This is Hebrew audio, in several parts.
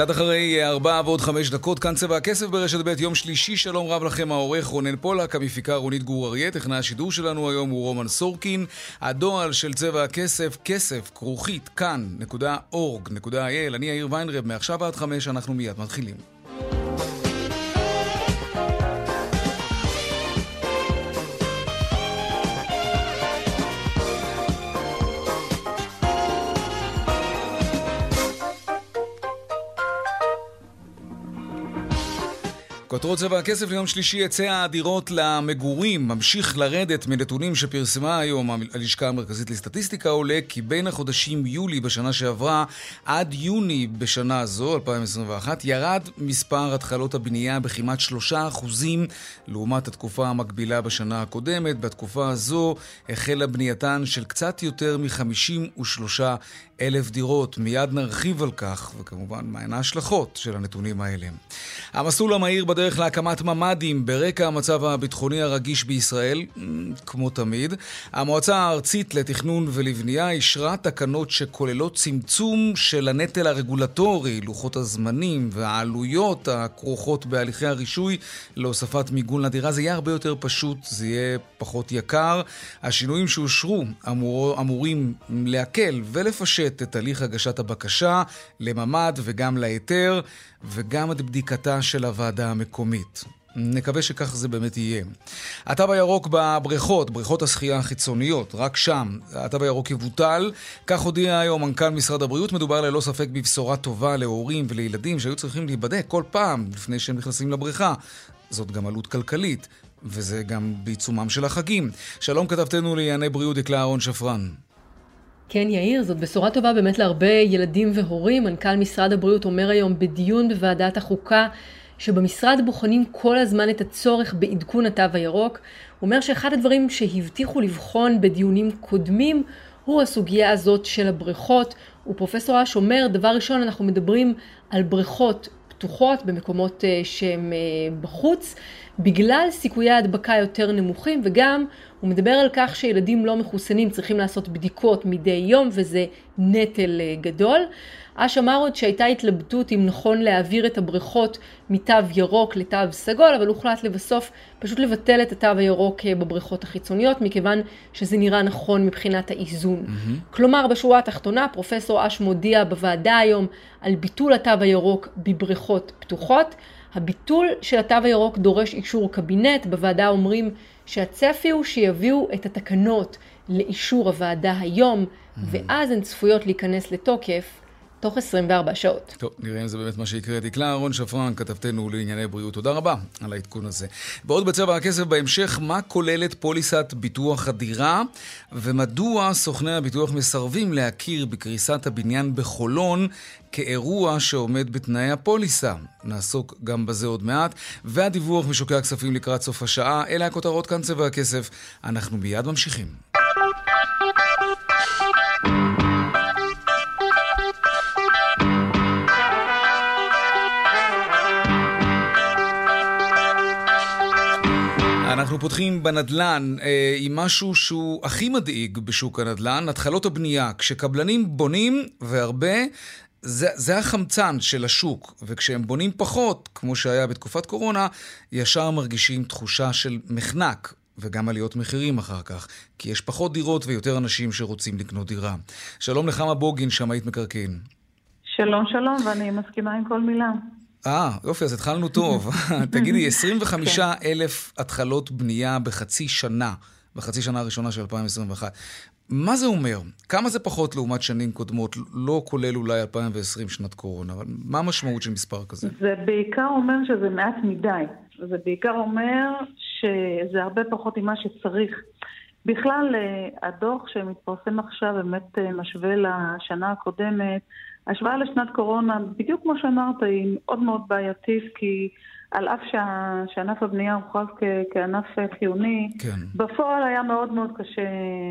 קצת אחרי ארבע ועוד חמש דקות, כאן צבע הכסף ברשת ב', יום שלישי, שלום רב לכם העורך רונן פולק, המפיקה רונית גור אריה, טכנאי השידור שלנו היום הוא רומן סורקין, הדועל של צבע הכסף, כסף, כרוכית, כאן.org.il, אני יאיר ויינרב, מעכשיו עד חמש אנחנו מיד מתחילים. כותרות צבע הכסף ליום שלישי היצע הדירות למגורים ממשיך לרדת מנתונים שפרסמה היום הלשכה המרכזית לסטטיסטיקה עולה כי בין החודשים יולי בשנה שעברה עד יוני בשנה זו, 2021, ירד מספר התחלות הבנייה בכמעט 3% לעומת התקופה המקבילה בשנה הקודמת. בתקופה הזו החלה בנייתן של קצת יותר מ-53 אלף דירות. מיד נרחיב על כך, וכמובן, מהן ההשלכות של הנתונים האלה. המסלול המהיר בדרך להקמת ממ"דים ברקע המצב הביטחוני הרגיש בישראל, כמו תמיד. המועצה הארצית לתכנון ולבנייה אישרה תקנות שכוללות צמצום של הנטל הרגולטורי, לוחות הזמנים והעלויות הכרוכות בהליכי הרישוי להוספת מיגון לדירה. זה יהיה הרבה יותר פשוט, זה יהיה פחות יקר. השינויים שאושרו אמור, אמורים להקל ולפשט את תהליך הגשת הבקשה לממ"ד וגם להיתר, וגם את בדיקתה של הוועדה המקומית. נקווה שכך זה באמת יהיה. התו הירוק בבריכות, בריכות השחייה החיצוניות, רק שם. התו הירוק יבוטל. כך הודיע היום מנכ"ל משרד הבריאות. מדובר ללא ספק בבשורה טובה להורים ולילדים שהיו צריכים להיבדק כל פעם לפני שהם נכנסים לבריכה. זאת גם עלות כלכלית, וזה גם בעיצומם של החגים. שלום כתבתנו לענייני בריאות, דקלה אהרון שפרן. כן, יאיר, זאת בשורה טובה באמת להרבה ילדים והורים. מנכ"ל משרד הבריאות אומר היום בדיון בוועדת החוקה שבמשרד בוחנים כל הזמן את הצורך בעדכון התו הירוק. הוא אומר שאחד הדברים שהבטיחו לבחון בדיונים קודמים הוא הסוגיה הזאת של הבריכות. ופרופסור אש אומר, דבר ראשון, אנחנו מדברים על בריכות פתוחות במקומות אה, שהם אה, בחוץ, בגלל סיכויי ההדבקה יותר נמוכים, וגם הוא מדבר על כך שילדים לא מחוסנים צריכים לעשות בדיקות מדי יום, וזה נטל אה, גדול. אש אמר עוד שהייתה התלבטות אם נכון להעביר את הבריכות מתו ירוק לתו סגול, אבל הוחלט לבסוף פשוט לבטל את התו הירוק אה, בבריכות החיצוניות, מכיוון שזה נראה נכון מבחינת האיזון. Mm-hmm. כלומר, בשורה התחתונה, פרופסור אש מודיע בוועדה היום על ביטול התו הירוק בבריכות פתוחות. הביטול של התו הירוק דורש אישור קבינט, בוועדה אומרים שהצפי הוא שיביאו את התקנות לאישור הוועדה היום, mm-hmm. ואז הן צפויות להיכנס לתוקף תוך 24 שעות. טוב, נראה אם זה באמת מה שיקרה. דקלה אהרון שפרן, כתבתנו לענייני בריאות, תודה רבה על העדכון הזה. ועוד בצבע הכסף בהמשך, מה כוללת פוליסת ביטוח הדירה, ומדוע סוכני הביטוח מסרבים להכיר בקריסת הבניין בחולון כאירוע שעומד בתנאי הפוליסה. נעסוק גם בזה עוד מעט. והדיווח משוקי הכספים לקראת סוף השעה, אלה הכותרות כאן צבע הכסף. אנחנו מיד ממשיכים. אנחנו פותחים בנדל"ן אה, עם משהו שהוא הכי מדאיג בשוק הנדל"ן, התחלות הבנייה. כשקבלנים בונים, והרבה, זה, זה החמצן של השוק, וכשהם בונים פחות, כמו שהיה בתקופת קורונה, ישר מרגישים תחושה של מחנק, וגם עליות מחירים אחר כך, כי יש פחות דירות ויותר אנשים שרוצים לקנות דירה. שלום לחמה בוגין, שמאית מקרקעין. שלום, שלום, ואני מסכימה עם כל מילה. אה, יופי, אז התחלנו טוב. תגידי, 25 אלף התחלות בנייה בחצי שנה, בחצי שנה הראשונה של 2021. מה זה אומר? כמה זה פחות לעומת שנים קודמות, לא כולל אולי 2020 שנת קורונה, אבל מה המשמעות של מספר כזה? זה בעיקר אומר שזה מעט מדי. זה בעיקר אומר שזה הרבה פחות ממה שצריך. בכלל, הדוח שמתפרסם עכשיו באמת משווה לשנה הקודמת. השוואה לשנת קורונה, בדיוק כמו שאמרת, היא מאוד מאוד בעייתית, כי על אף שה, שענף הבנייה הוכרז כענף חיוני, כן. בפועל היה מאוד מאוד קשה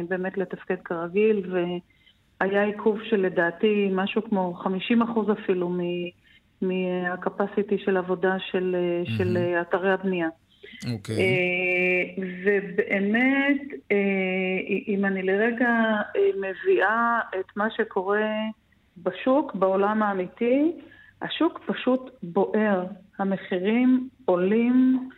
באמת לתפקד כרגיל, והיה עיכוב של לדעתי משהו כמו 50 אחוז אפילו מהקפסיטי של עבודה של, mm-hmm. של אתרי הבנייה. אוקיי. Okay. אה, ובאמת, אה, אם אני לרגע אה, מביאה את מה שקורה בשוק, בעולם האמיתי, השוק פשוט בוער. המחירים עולים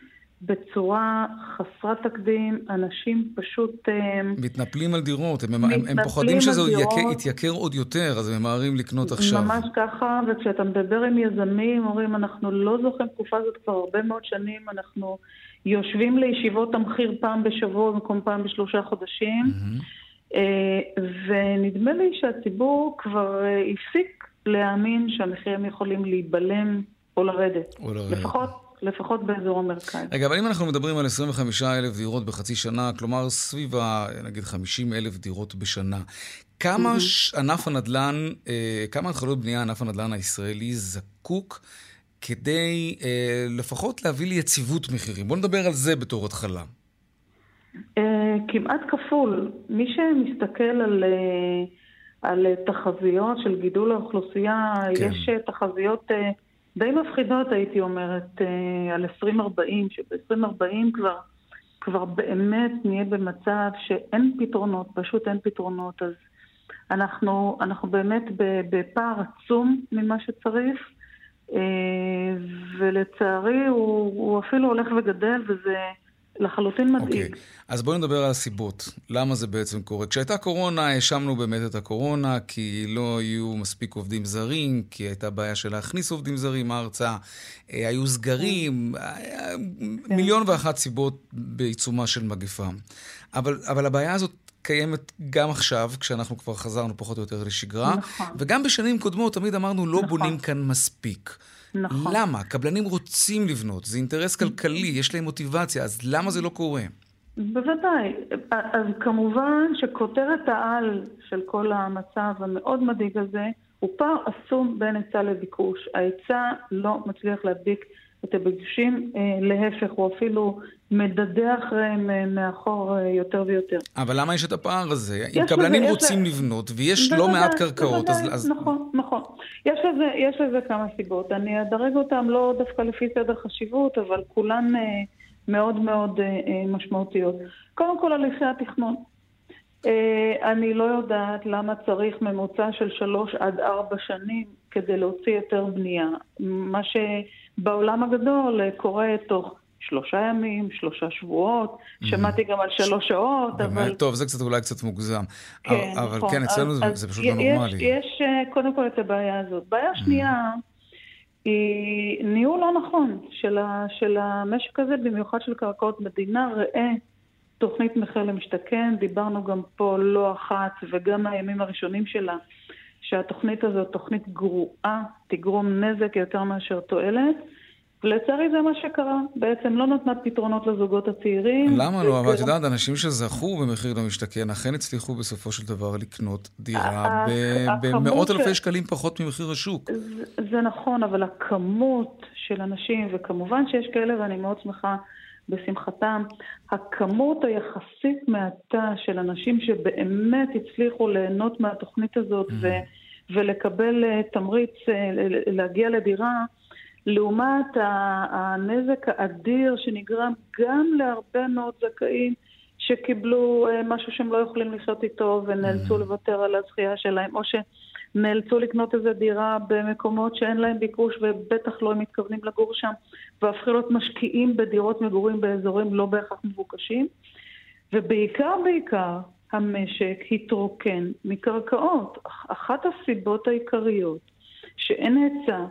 בצורה חסרת תקדים, אנשים פשוט... אה, מתנפלים על דירות, הם, הם, הם פוחדים שזה דירות, יתייקר עוד יותר, אז הם ממהרים לקנות עכשיו. ממש ככה, וכשאתה מדבר עם יזמים, אומרים, אנחנו לא זוכרים תקופה הזאת כבר הרבה מאוד שנים, אנחנו יושבים לישיבות המחיר פעם בשבוע במקום פעם בשלושה חודשים, mm-hmm. ונדמה לי שהציבור כבר אה, הפסיק להאמין שהמחירים יכולים להיבלם או לרדת. או לרדת. לפחות, לפחות באזור המרכז. רגע, אבל אם אנחנו מדברים על 25 אלף דירות בחצי שנה, כלומר סביב ה... נגיד 50 אלף דירות בשנה, כמה mm-hmm. ענף הנדל"ן, אה, כמה התחלות בנייה ענף הנדל"ן הישראלי זקוק כדי אה, לפחות להביא ליציבות מחירים? בואו נדבר על זה בתור התחלה. אה, כמעט כפול. מי שמסתכל על... אה, על תחזיות של גידול האוכלוסייה, כן. יש אה, תחזיות די מפחידות, הייתי אומרת, על 2040, שב-2040 כבר, כבר באמת נהיה במצב שאין פתרונות, פשוט אין פתרונות. אז אנחנו, אנחנו באמת בפער עצום ממה שצריך, ולצערי הוא, הוא אפילו הולך וגדל, וזה... לחלוטין מדאיג. Okay. אוקיי. אז בואי נדבר על הסיבות. למה זה בעצם קורה? כשהייתה קורונה, האשמנו באמת את הקורונה, כי לא היו מספיק עובדים זרים, כי הייתה בעיה של להכניס עובדים זרים ארצה, אה, היו סגרים, כן. מיליון ואחת סיבות בעיצומה של מגפה. אבל, אבל הבעיה הזאת קיימת גם עכשיו, כשאנחנו כבר חזרנו פחות או יותר לשגרה, נכון. וגם בשנים קודמות תמיד אמרנו, לא נכון. בונים כאן מספיק. נכון. למה? קבלנים רוצים לבנות, זה אינטרס כלכלי, יש להם מוטיבציה, אז למה זה לא קורה? בוודאי. אז כמובן שכותרת העל של כל המצב המאוד מדאיג הזה הוא פער עצום בין היצע לביקוש. ההיצע לא מצליח להדביק את הביקושים, אה, להפך, הוא אפילו מדדה אחריהם אה, מאחור אה, יותר ויותר. אבל למה יש את הפער הזה? אם קבלנים רוצים יש... לבנות ויש לא לא מעט קרקעות, בוודאי, אז... נכון, נכון. יש לזה, יש לזה כמה סיבות. אני אדרג אותן לא דווקא לפי סדר חשיבות, אבל כולן מאוד מאוד משמעותיות. קודם כל, הליכי התכנון. אני לא יודעת למה צריך ממוצע של שלוש עד ארבע שנים כדי להוציא היתר בנייה. מה שבעולם הגדול קורה תוך שלושה ימים, שלושה שבועות, mm-hmm. שמעתי גם על שלוש שעות, באמת, אבל... טוב, זה קצת אולי קצת מוגזם. כן, אבל נכון. כן, אצלנו אז, זה, זה פשוט לא נורמלי. יש, יש אה, קודם כל את הבעיה הזאת. בעיה mm-hmm. שנייה היא ניהול לא נכון של, ה, של המשק הזה, במיוחד של קרקעות מדינה. ראה תוכנית מחיר למשתכן, דיברנו גם פה לא אחת, וגם מהימים הראשונים שלה, שהתוכנית הזאת תוכנית גרועה, תגרום נזק יותר מאשר תועלת. לצערי זה מה שקרה. בעצם לא נתנה פתרונות לזוגות הצעירים. למה לא? אבל את יודעת, אנשים שזכו במחיר למשתכן, אכן הצליחו בסופו של דבר לקנות דירה במאות אלפי שקלים פחות ממחיר השוק. זה נכון, אבל הכמות של אנשים, וכמובן שיש כאלה, ואני מאוד שמחה בשמחתם, הכמות היחסית מעטה של אנשים שבאמת הצליחו ליהנות מהתוכנית הזאת mm-hmm. ולקבל אה, תמריץ אה, להגיע לדירה, לעומת הנזק האדיר שנגרם גם להרבה מאוד זכאים שקיבלו אה, משהו שהם לא יכולים לחיות איתו ונאלצו mm. לוותר על הזכייה שלהם, או שנאלצו לקנות איזו דירה במקומות שאין להם ביקוש ובטח לא הם מתכוונים לגור שם, והפכו להיות משקיעים בדירות מגורים באזורים לא בהכרח מבוקשים. ובעיקר בעיקר המשק התרוקן מקרקעות. אחת הסיבות העיקריות שאין היצע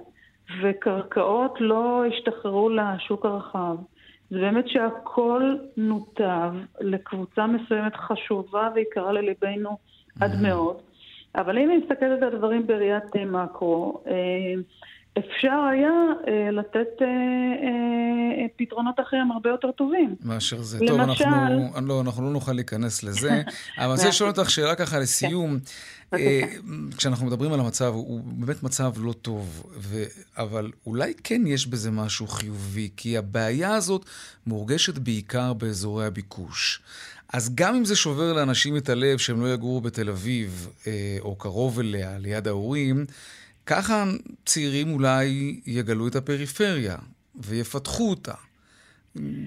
וקרקעות לא השתחררו לשוק הרחב. זה באמת שהכל נותב לקבוצה מסוימת חשובה ויקרה לליבנו עד mm-hmm. מאוד. אבל אם אני מסתכלת על הדברים בראיית מקרו, אה, אפשר היה אה, לתת אה, אה, פתרונות אחרים הרבה יותר טובים. מאשר זה. למשל... טוב, אנחנו לא, אנחנו לא נוכל להיכנס לזה, אבל אני רוצה לשאול אותך שאלה ככה לסיום. כן. אה, כשאנחנו מדברים על המצב, הוא באמת מצב לא טוב, ו... אבל אולי כן יש בזה משהו חיובי, כי הבעיה הזאת מורגשת בעיקר באזורי הביקוש. אז גם אם זה שובר לאנשים את הלב שהם לא יגורו בתל אביב, אה, או קרוב אליה, ליד ההורים, ככה צעירים אולי יגלו את הפריפריה ויפתחו אותה.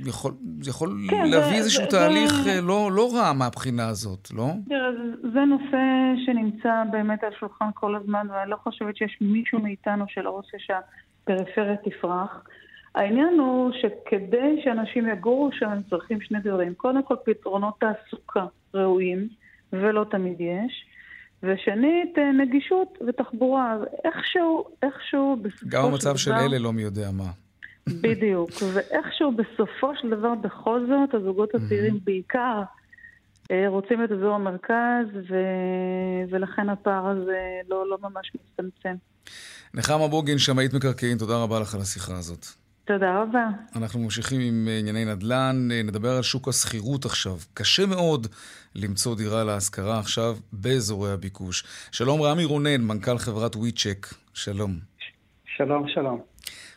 יכול, יכול כן, להביא זה, איזשהו זה, תהליך זה... לא, לא רע מהבחינה הזאת, לא? תראה, זה, זה נושא שנמצא באמת על שולחן כל הזמן, ואני לא חושבת שיש מישהו מאיתנו שלא רוצה שהפריפריה תפרח. העניין הוא שכדי שאנשים יגורו שם הם צריכים שני דברים. קודם כל פתרונות תעסוקה ראויים, ולא תמיד יש. ושנית, אה, נגישות ותחבורה. איכשהו, איכשהו, בסופו של דבר... גם המצב של אלה לא מי יודע מה. בדיוק, ואיכשהו בסופו של דבר בכל זאת, הזוגות הצעירים בעיקר אה, רוצים את אזור המרכז, ו... ולכן הפער הזה לא, לא ממש מצטמצם. נחמה בוגין, שמאית מקרקעין, תודה רבה לך על השיחה הזאת. תודה רבה. אנחנו ממשיכים עם אה, ענייני נדל"ן, אה, נדבר על שוק השכירות עכשיו. קשה מאוד למצוא דירה להשכרה עכשיו באזורי הביקוש. שלום רמי רונן, מנכ"ל חברת וויצ'ק, שלום. שלום, שלום.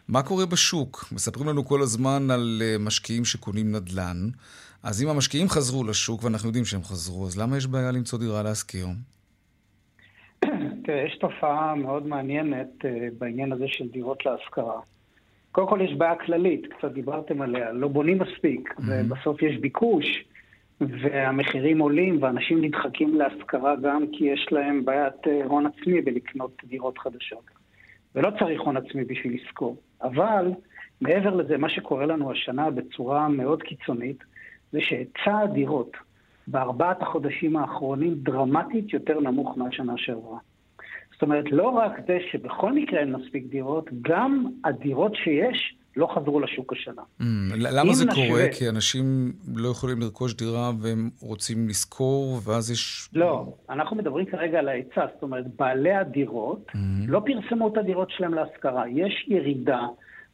מה קורה בשוק? מספרים לנו כל הזמן על אה, משקיעים שקונים נדל"ן. אז אם המשקיעים חזרו לשוק, ואנחנו יודעים שהם חזרו, אז למה יש בעיה למצוא דירה להשכיר? תראה, יש תופעה מאוד מעניינת בעניין הזה של דירות להשכרה. קודם כל יש בעיה כללית, קצת דיברתם עליה, לא בונים מספיק, mm-hmm. ובסוף יש ביקוש, והמחירים עולים, ואנשים נדחקים להשכרה גם כי יש להם בעיית אה, הון עצמי בלקנות דירות חדשות. ולא צריך הון עצמי בשביל לשכור. אבל מעבר לזה, מה שקורה לנו השנה בצורה מאוד קיצונית, זה שהיצע הדירות בארבעת החודשים האחרונים דרמטית יותר נמוך מהשנה שעברה. זאת אומרת, לא רק זה שבכל מקרה אין מספיק דירות, גם הדירות שיש לא חזרו לשוק השנה. Mm, למה זה נשווה... קורה? כי אנשים לא יכולים לרכוש דירה והם רוצים לשכור, ואז יש... לא, אנחנו מדברים כרגע על ההיצע, זאת אומרת, בעלי הדירות mm. לא פרסמו את הדירות שלהם להשכרה. יש ירידה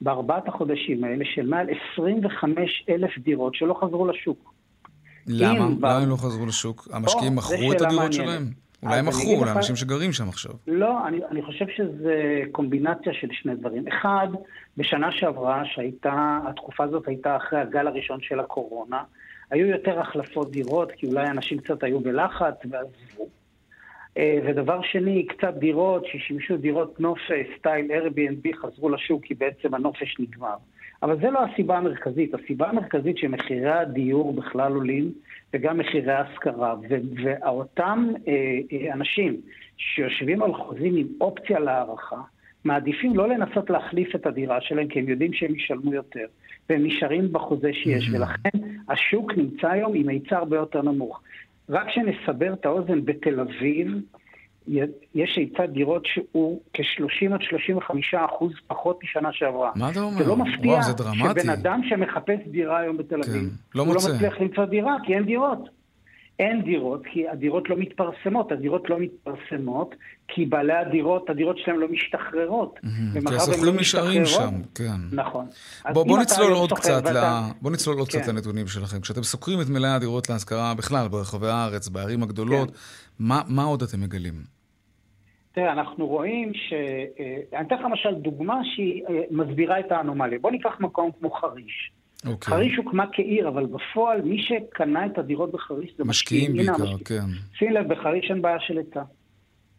בארבעת החודשים האלה של מעל 25 אלף דירות שלא חזרו לשוק. למה? למה הם לא חזרו לשוק? המשקיעים מכרו את הדירות מעניינת. שלהם? אולי הם מכרו לאנשים שגרים שם עכשיו. לא, אני, אני חושב שזה קומבינציה של שני דברים. אחד, בשנה שעברה, שהייתה, התקופה הזאת הייתה אחרי הגל הראשון של הקורונה, היו יותר החלפות דירות, כי אולי אנשים קצת היו בלחץ ועזבו. אה, ודבר שני, קצת דירות ששימשו דירות נופש, סטייל Airbnb, חזרו לשוק כי בעצם הנופש נגמר. אבל זה לא הסיבה המרכזית. הסיבה המרכזית שמחירי הדיור בכלל עולים, וגם מחירי ההשכרה. ואותם אה, אה, אנשים שיושבים על חוזים עם אופציה להערכה, מעדיפים לא לנסות להחליף את הדירה שלהם, כי הם יודעים שהם ישלמו יותר, והם נשארים בחוזה שיש, mm-hmm. ולכן השוק נמצא היום עם היצע הרבה יותר נמוך. רק שנסבר את האוזן, בתל אביב, יש היצע דירות שהוא כ-30 עד 35 אחוז פחות משנה שעברה. מה אתה אומר? זה לא מפתיע וואו. שבן אדם שמחפש דירה היום בתל אביב, כן, לא הוא לא מוצא. לא מצליח למצוא דירה כי אין דירות. אין דירות, כי הדירות לא מתפרסמות. הדירות לא מתפרסמות, כי בעלי הדירות, הדירות שלהם לא משתחררות. כי השוכרים לא נשארים שם, כן. נכון. בוא, בוא נצלול עוד קצת, ואתה... ל... בוא נצלול עוד כן. קצת לנתונים שלכם. כשאתם סוקרים את מלאי הדירות להשכרה בכלל, ברחבי הארץ, בערים הגדולות, כן. מה, מה עוד אתם מגלים? תראה, אנחנו רואים ש... אה, אני אתן לך למשל דוגמה שהיא אה, מסבירה את האנומליה. בוא ניקח מקום כמו חריש. Okay. אוקיי. חריש הוקמה כעיר, אבל בפועל מי שקנה את הדירות בחריש זה משקיעים. משקיעים בעיקר. כן. שים לב, בחריש אין בעיה של היצע.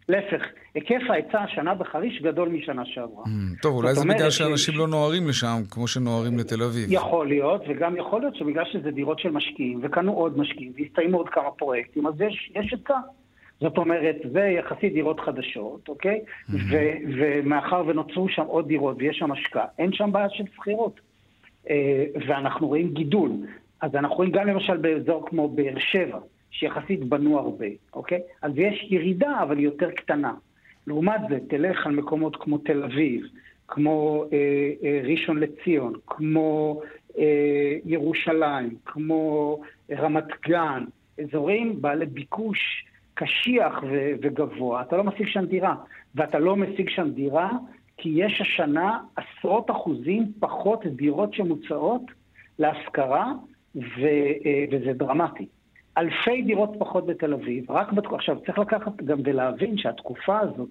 להפך, היקף ההיצע השנה בחריש גדול משנה שעברה. Mm, טוב, אולי זה בגלל שאנשים ש... לא נוהרים לשם, כמו שנוהרים לתל אביב. יכול להיות, וגם יכול להיות שבגלל שזה דירות של משקיעים, וקנו עוד משקיעים, והסתיימו עוד כמה פרויקטים, אז יש, יש היצע. זאת אומרת, זה יחסית דירות חדשות, אוקיי? Mm-hmm. ו- ומאחר ונוצרו שם עוד דירות ויש שם השקעה, אין שם בעיה של שכירות. אה, ואנחנו רואים גידול. אז אנחנו רואים גם למשל באזור כמו באר שבע, שיחסית בנו הרבה, אוקיי? אז יש ירידה, אבל היא יותר קטנה. לעומת זה, תלך על מקומות כמו תל אביב, כמו אה, אה, ראשון לציון, כמו אה, ירושלים, כמו רמת גן, אזורים בעלי ביקוש קשיח וגבוה, אתה לא משיג שם דירה. ואתה לא משיג שם דירה כי יש השנה עשרות אחוזים פחות דירות שמוצעות להשכרה, ו, אה, וזה דרמטי. אלפי דירות פחות בתל אביב, רק בתקופה, עכשיו צריך לקחת גם ולהבין שהתקופה הזאת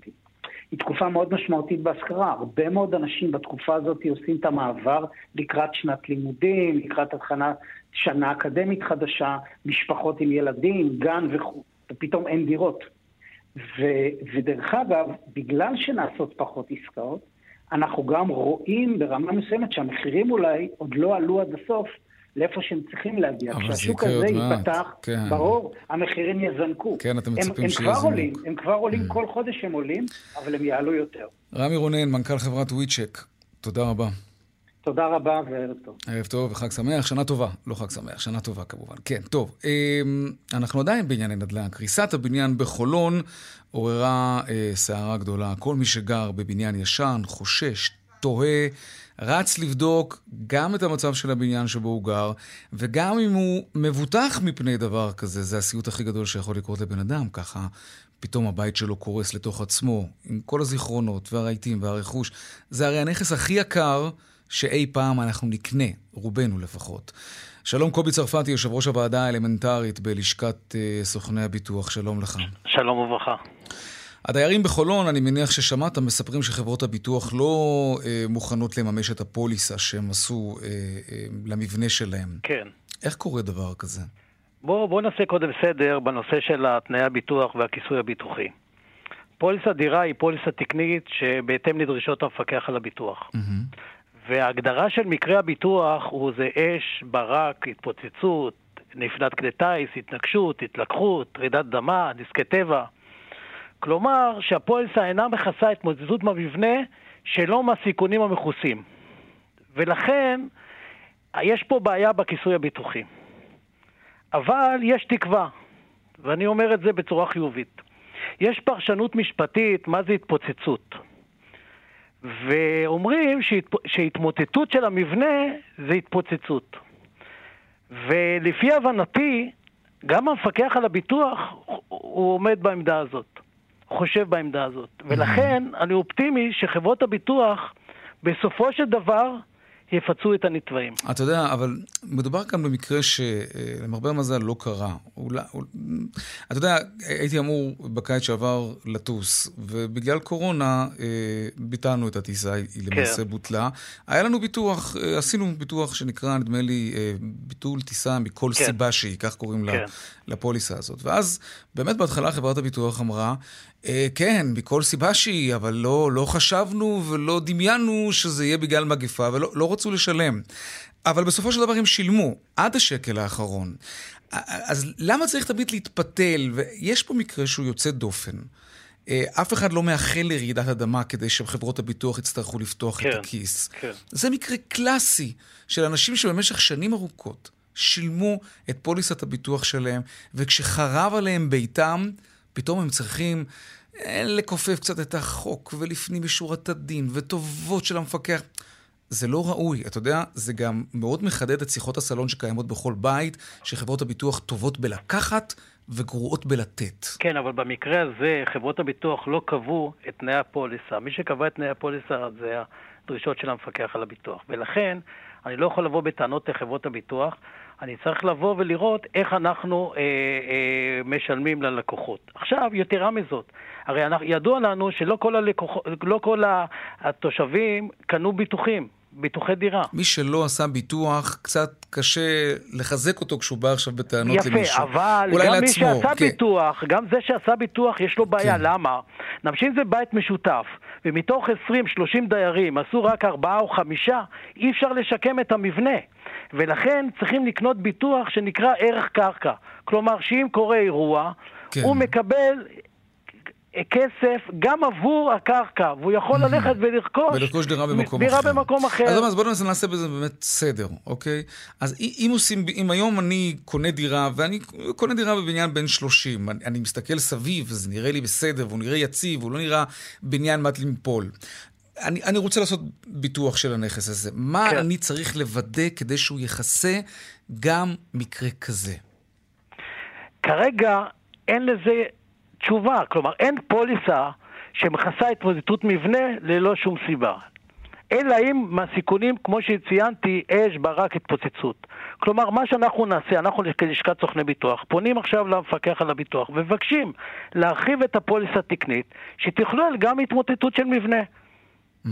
היא תקופה מאוד משמעותית בהשכרה. הרבה מאוד אנשים בתקופה הזאת עושים את המעבר לקראת שנת לימודים, לקראת התחנת שנה אקדמית חדשה, משפחות עם ילדים, גן וכו', ופתאום אין דירות. ו, ודרך אגב, בגלל שנעשות פחות עסקאות, אנחנו גם רואים ברמה מסוימת שהמחירים אולי עוד לא עלו עד הסוף לאיפה שהם צריכים להגיע. כשהשוק הזה ייפתח, כן. ברור, המחירים יזנקו. כן, אתם מצפים שיזנקו. הם כבר עולים, הם כבר עולים, mm. כל חודש הם עולים, אבל הם יעלו יותר. רמי רונן, מנכ"ל חברת וויצ'ק, תודה רבה. תודה רבה וערב טוב. ערב טוב וחג שמח, שנה טובה. לא חג שמח, שנה טובה כמובן. כן, טוב. אמ, אנחנו עדיין בענייני נדל"ן. קריסת הבניין בחולון עוררה אה, סערה גדולה. כל מי שגר בבניין ישן, חושש, תוהה, רץ לבדוק גם את המצב של הבניין שבו הוא גר, וגם אם הוא מבוטח מפני דבר כזה, זה הסיוט הכי גדול שיכול לקרות לבן אדם, ככה פתאום הבית שלו קורס לתוך עצמו, עם כל הזיכרונות והרהיטים והרכוש. זה הרי הנכס הכי יקר שאי פעם אנחנו נקנה, רובנו לפחות. שלום קובי צרפתי, יושב ראש הוועדה האלמנטרית בלשכת uh, סוכני הביטוח, שלום לך. שלום וברכה. הדיירים בחולון, אני מניח ששמעת, מספרים שחברות הביטוח לא אה, מוכנות לממש את הפוליסה שהם עשו אה, אה, למבנה שלהם. כן. איך קורה דבר כזה? בואו בוא נעשה קודם סדר בנושא של תנאי הביטוח והכיסוי הביטוחי. פוליסה דירה היא פוליסה תקנית שבהתאם לדרישות המפקח על הביטוח. Mm-hmm. וההגדרה של מקרה הביטוח הוא זה אש, ברק, התפוצצות, נפילת כלי טיס, התנגשות, התלקחות, רעידת דמה, נזקי טבע. כלומר שהפוליסה אינה מכסה התמודדות במבנה שלא מהסיכונים המכוסים. ולכן יש פה בעיה בכיסוי הביטוחי. אבל יש תקווה, ואני אומר את זה בצורה חיובית. יש פרשנות משפטית מה זה התפוצצות. ואומרים שהת... שהתמוטטות של המבנה זה התפוצצות. ולפי הבנתי, גם המפקח על הביטוח הוא עומד בעמדה הזאת. חושב בעמדה הזאת. ולכן אני אופטימי שחברות הביטוח בסופו של דבר יפצו את הנתבעים. אתה יודע, אבל מדובר כאן במקרה שלמרבה המזל לא קרה. אולי, אתה יודע, הייתי אמור בקיץ שעבר לטוס, ובגלל קורונה אה, ביטלנו את הטיסה, היא כן. למעשה. בוטלה. היה לנו ביטוח, אה, עשינו ביטוח שנקרא, נדמה לי, אה, ביטול טיסה מכל כן. סיבה שהיא, כך קוראים כן. לפוליסה הזאת. ואז באמת בהתחלה חברת הביטוח אמרה, כן, מכל סיבה שהיא, אבל לא, לא חשבנו ולא דמיינו שזה יהיה בגלל מגפה, ולא לא רצו לשלם. אבל בסופו של דבר הם שילמו, עד השקל האחרון. אז למה צריך תמיד להתפתל? ויש פה מקרה שהוא יוצא דופן. אה, אף אחד לא מאחל לרעידת אדמה כדי שחברות הביטוח יצטרכו לפתוח כן, את הכיס. כן. זה מקרה קלאסי של אנשים שבמשך שנים ארוכות שילמו את פוליסת הביטוח שלהם, וכשחרב עליהם ביתם, פתאום הם צריכים אה, לכופף קצת את החוק, ולפנים משורת הדין, וטובות של המפקח. זה לא ראוי. אתה יודע, זה גם מאוד מחדד את שיחות הסלון שקיימות בכל בית, שחברות הביטוח טובות בלקחת וגרועות בלתת. כן, אבל במקרה הזה חברות הביטוח לא קבעו את תנאי הפוליסה. מי שקבע את תנאי הפוליסה זה הדרישות של המפקח על הביטוח. ולכן, אני לא יכול לבוא בטענות לחברות הביטוח, אני צריך לבוא ולראות איך אנחנו אה, אה, משלמים ללקוחות. עכשיו, יתרה מזאת, הרי אנחנו, ידוע לנו שלא כל, הלקוח, לא כל התושבים קנו ביטוחים. ביטוחי דירה. מי שלא עשה ביטוח, קצת קשה לחזק אותו כשהוא בא עכשיו בטענות יפה, למישהו. יפה, אבל גם לעצמו, מי שעשה כן. ביטוח, גם זה שעשה ביטוח, יש לו בעיה. כן. למה? נמשיך זה בית משותף, ומתוך 20-30 דיירים עשו רק ארבעה או חמישה, אי אפשר לשקם את המבנה. ולכן צריכים לקנות ביטוח שנקרא ערך קרקע. כלומר, שאם קורה אירוע, כן. הוא מקבל כסף גם עבור הקרקע, והוא יכול ללכת ולרכוש... ולרכוש דירה במקום דירה אחר. במקום אחר. אז בואו ננסה נעשה בזה באמת סדר, אוקיי? אז אם עושים, אם היום אני קונה דירה, ואני קונה דירה בבניין בן 30, אני, אני מסתכל סביב, זה נראה לי בסדר, והוא נראה יציב, הוא לא נראה בניין מת ליפול. אני, אני רוצה לעשות ביטוח של הנכס הזה. מה כן. אני צריך לוודא כדי שהוא יכסה גם מקרה כזה? כרגע אין לזה תשובה. כלומר, אין פוליסה שמכסה התמודדות מבנה ללא שום סיבה. אלא אם מהסיכונים, כמו שציינתי, אש, ברק, התפוצצות. כלומר, מה שאנחנו נעשה, אנחנו כלשכת סוכני ביטוח, פונים עכשיו למפקח על הביטוח ומבקשים להרחיב את הפוליס התקנית, שתכלול גם התמוטטות של מבנה. Mm.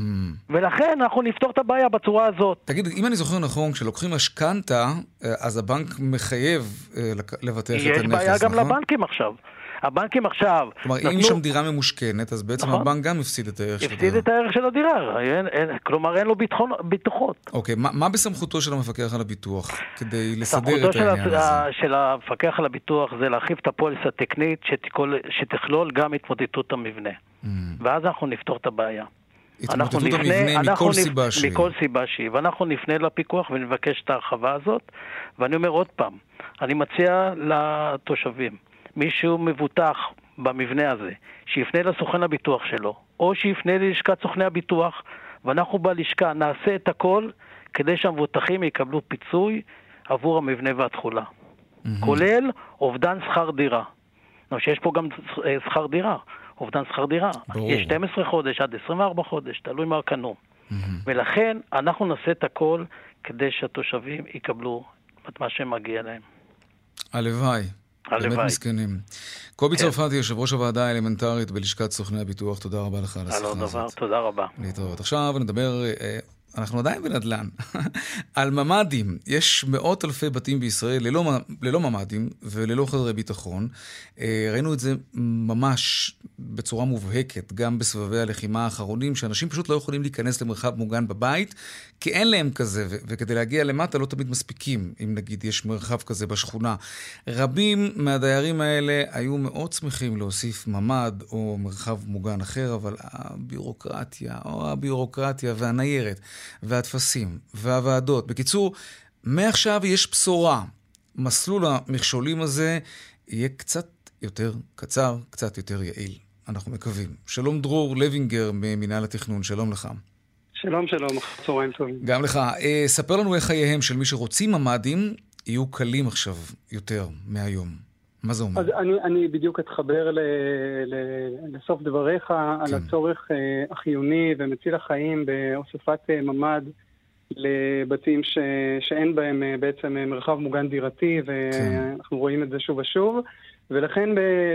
ולכן אנחנו נפתור את הבעיה בצורה הזאת. תגיד, אם אני זוכר נכון, כשלוקחים משכנתה, אה, אז הבנק מחייב אה, לבטח את הנכס, נכון? יש בעיה גם נכון? לבנקים עכשיו. הבנקים עכשיו... כלומר, נתנו... אם שם דירה ממושכנת, אז בעצם נכון? הבנק גם הפסיד את הערך של הדירה. הפסיד את הערך של הדירה, אין, אין, כלומר אין לו ביטחון, ביטוחות. אוקיי, מה, מה בסמכותו של המפקח על הביטוח כדי לסדר את העניין הזה? של המפקח על הביטוח זה להרחיב את הפוליס הטכנית שתכלול, שתכלול גם התמודדות המבנה. Mm. ואז אנחנו נפתור את הבעיה. התמוטטות המבנה מכל סיבה שהיא. מכל סיבה שהיא. ואנחנו נפנה לפיקוח ונבקש את ההרחבה הזאת. ואני אומר עוד פעם, אני מציע לתושבים, מישהו מבוטח במבנה הזה, שיפנה לסוכן הביטוח שלו, או שיפנה ללשכת סוכני הביטוח, ואנחנו בלשכה נעשה את הכל כדי שהמבוטחים יקבלו פיצוי עבור המבנה והתכולה. Mm-hmm. כולל אובדן שכר דירה. שיש פה גם אה, שכר דירה, אובדן שכר דירה. ברור. יש 12 חודש עד 24 חודש, תלוי מה קנו. Mm-hmm. ולכן אנחנו נעשה את הכל כדי שהתושבים יקבלו את מה שמגיע להם. הלוואי. הלוואי. באמת מסכנים. קובי כן. צרפתי, יושב ראש הוועדה האלמנטרית בלשכת סוכני הביטוח, תודה רבה לך על השיחה הזאת. על עוד דבר, תודה רבה. להתראות. עכשיו נדבר אה, אנחנו עדיין בנדל"ן. על ממ"דים, יש מאות אלפי בתים בישראל ללא, ללא ממ"דים וללא חדרי ביטחון. אה, ראינו את זה ממש בצורה מובהקת, גם בסבבי הלחימה האחרונים, שאנשים פשוט לא יכולים להיכנס למרחב מוגן בבית, כי אין להם כזה, וכדי להגיע למטה לא תמיד מספיקים, אם נגיד יש מרחב כזה בשכונה. רבים מהדיירים האלה היו מאוד שמחים להוסיף ממ"ד או מרחב מוגן אחר, אבל הביורוקרטיה, או הביורוקרטיה והניירת. והטפסים והוועדות. בקיצור, מעכשיו יש בשורה. מסלול המכשולים הזה יהיה קצת יותר קצר, קצת יותר יעיל. אנחנו מקווים. שלום דרור לוינגר ממינהל התכנון, שלום לך. שלום, שלום, צהריים טובים. גם לך. אה, ספר לנו איך חייהם של מי שרוצים ממ"דים יהיו קלים עכשיו יותר מהיום. מה זה אומר? אז אני, אני בדיוק אתחבר ל, ל, לסוף דבריך כן. על הצורך uh, החיוני ומציל החיים בהוספת uh, ממ"ד לבתים ש, שאין בהם uh, בעצם מרחב מוגן דירתי, ואנחנו כן. רואים את זה שוב ושוב. ולכן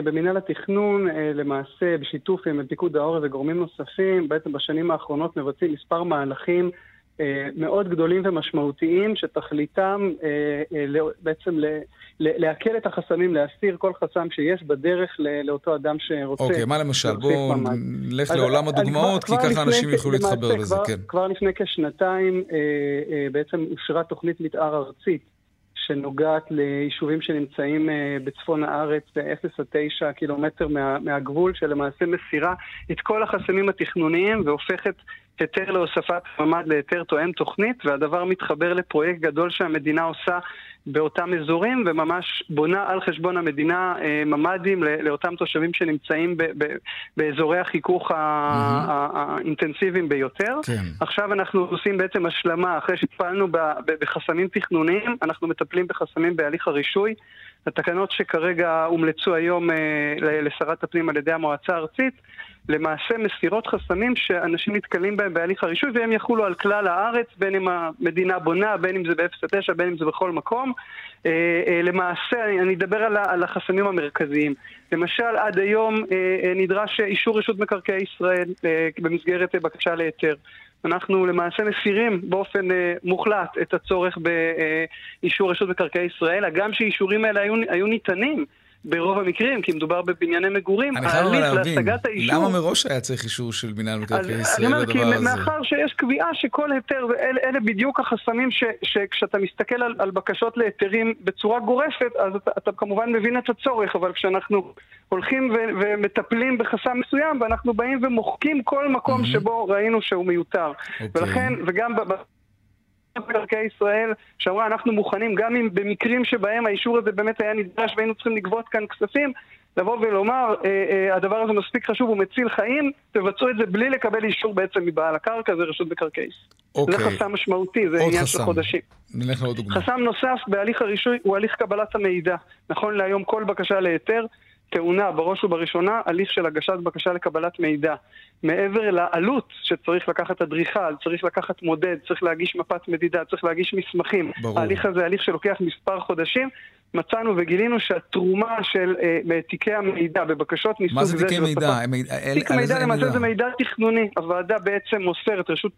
במינהל התכנון, למעשה, בשיתוף עם פיקוד העורף וגורמים נוספים, בעצם בשנים האחרונות מבצעים מספר מהלכים מאוד גדולים ומשמעותיים, שתכליתם בעצם להקל את החסמים, להסיר כל חסם שיש בדרך לאותו אדם שרוצה. אוקיי, מה למשל? בואו נלך לעולם הדוגמאות, כי ככה אנשים יוכלו להתחבר לזה, כן. כבר לפני כשנתיים אה, אה, בעצם אושרה תוכנית מתאר ארצית. שנוגעת ליישובים שנמצאים אה, בצפון הארץ, 0 עד 9 קילומטר מה, מהגבול, שלמעשה מסירה את כל החסמים התכנוניים והופכת היתר להוספת ממ"ד להיתר תואם תוכנית, והדבר מתחבר לפרויקט גדול שהמדינה עושה באותם אזורים, וממש בונה על חשבון המדינה אה, ממ"דים לאותם תושבים שנמצאים ב- ב- באזורי החיכוך mm-hmm. האינטנסיביים ביותר. כן. עכשיו אנחנו עושים בעצם השלמה, אחרי שטיפלנו בחסמים תכנוניים, אנחנו מטפלים בחסמים בהליך הרישוי. התקנות שכרגע הומלצו היום אה, לשרת הפנים על ידי המועצה הארצית, למעשה מסירות חסמים שאנשים נתקלים בהם בהליך הרישוי והם יחולו על כלל הארץ, בין אם המדינה בונה, בין אם זה ב-0 9, בין אם זה בכל מקום. אה, אה, למעשה, אני אדבר על החסמים המרכזיים. למשל, עד היום נדרש אישור רשות מקרקעי ישראל במסגרת בקשה להיתר. אנחנו למעשה מסירים באופן מוחלט את הצורך באישור רשות מקרקעי ישראל, הגם שאישורים האלה היו, היו ניתנים ברוב המקרים, כי מדובר בבנייני מגורים, ההליך להשגת האישור... למה מראש היה צריך אישור של מינהל מקרקעי ישראל לדבר הזה? אני אומר, כי מאחר שיש קביעה שכל היתר, ואלה בדיוק החסמים ש, שכשאתה מסתכל על, על בקשות להיתרים בצורה גורפת, אז אתה, אתה כמובן מבין את הצורך, אבל כשאנחנו הולכים ו, ומטפלים בחסם מסוים, ואנחנו באים ומוחקים כל מקום mm-hmm. שבו ראינו שהוא מיותר. Okay. אוקיי. ולכן, וגם... מקרקעי ישראל, שאמרה אנחנו מוכנים, גם אם במקרים שבהם האישור הזה באמת היה נדרש והיינו צריכים לגבות כאן כספים, לבוא ולומר, אה, אה, הדבר הזה מספיק חשוב, הוא מציל חיים, תבצעו את זה בלי לקבל אישור בעצם מבעל הקרקע, זה רשות מקרקעי. אוקיי. זה חסם משמעותי, זה עניין חסם. של חודשים. נלך לעוד דוגמא. חסם נוסף בהליך הרישוי הוא הליך קבלת המידע. נכון להיום כל בקשה להיתר טעונה בראש ובראשונה הליך של הגשת בקשה לקבלת מידע. מעבר לעלות שצריך לקחת אדריכל, צריך לקחת מודד, צריך להגיש מפת מדידה, צריך להגיש מסמכים. ברור. ההליך הזה הליך שלוקח מספר חודשים. מצאנו וגילינו שהתרומה של אה, תיקי המידע בבקשות מסוג זה... מה זה תיקי מידע? תיק מידע למעשה זה מידע תכנוני. הוועדה בעצם מוסרת, רשות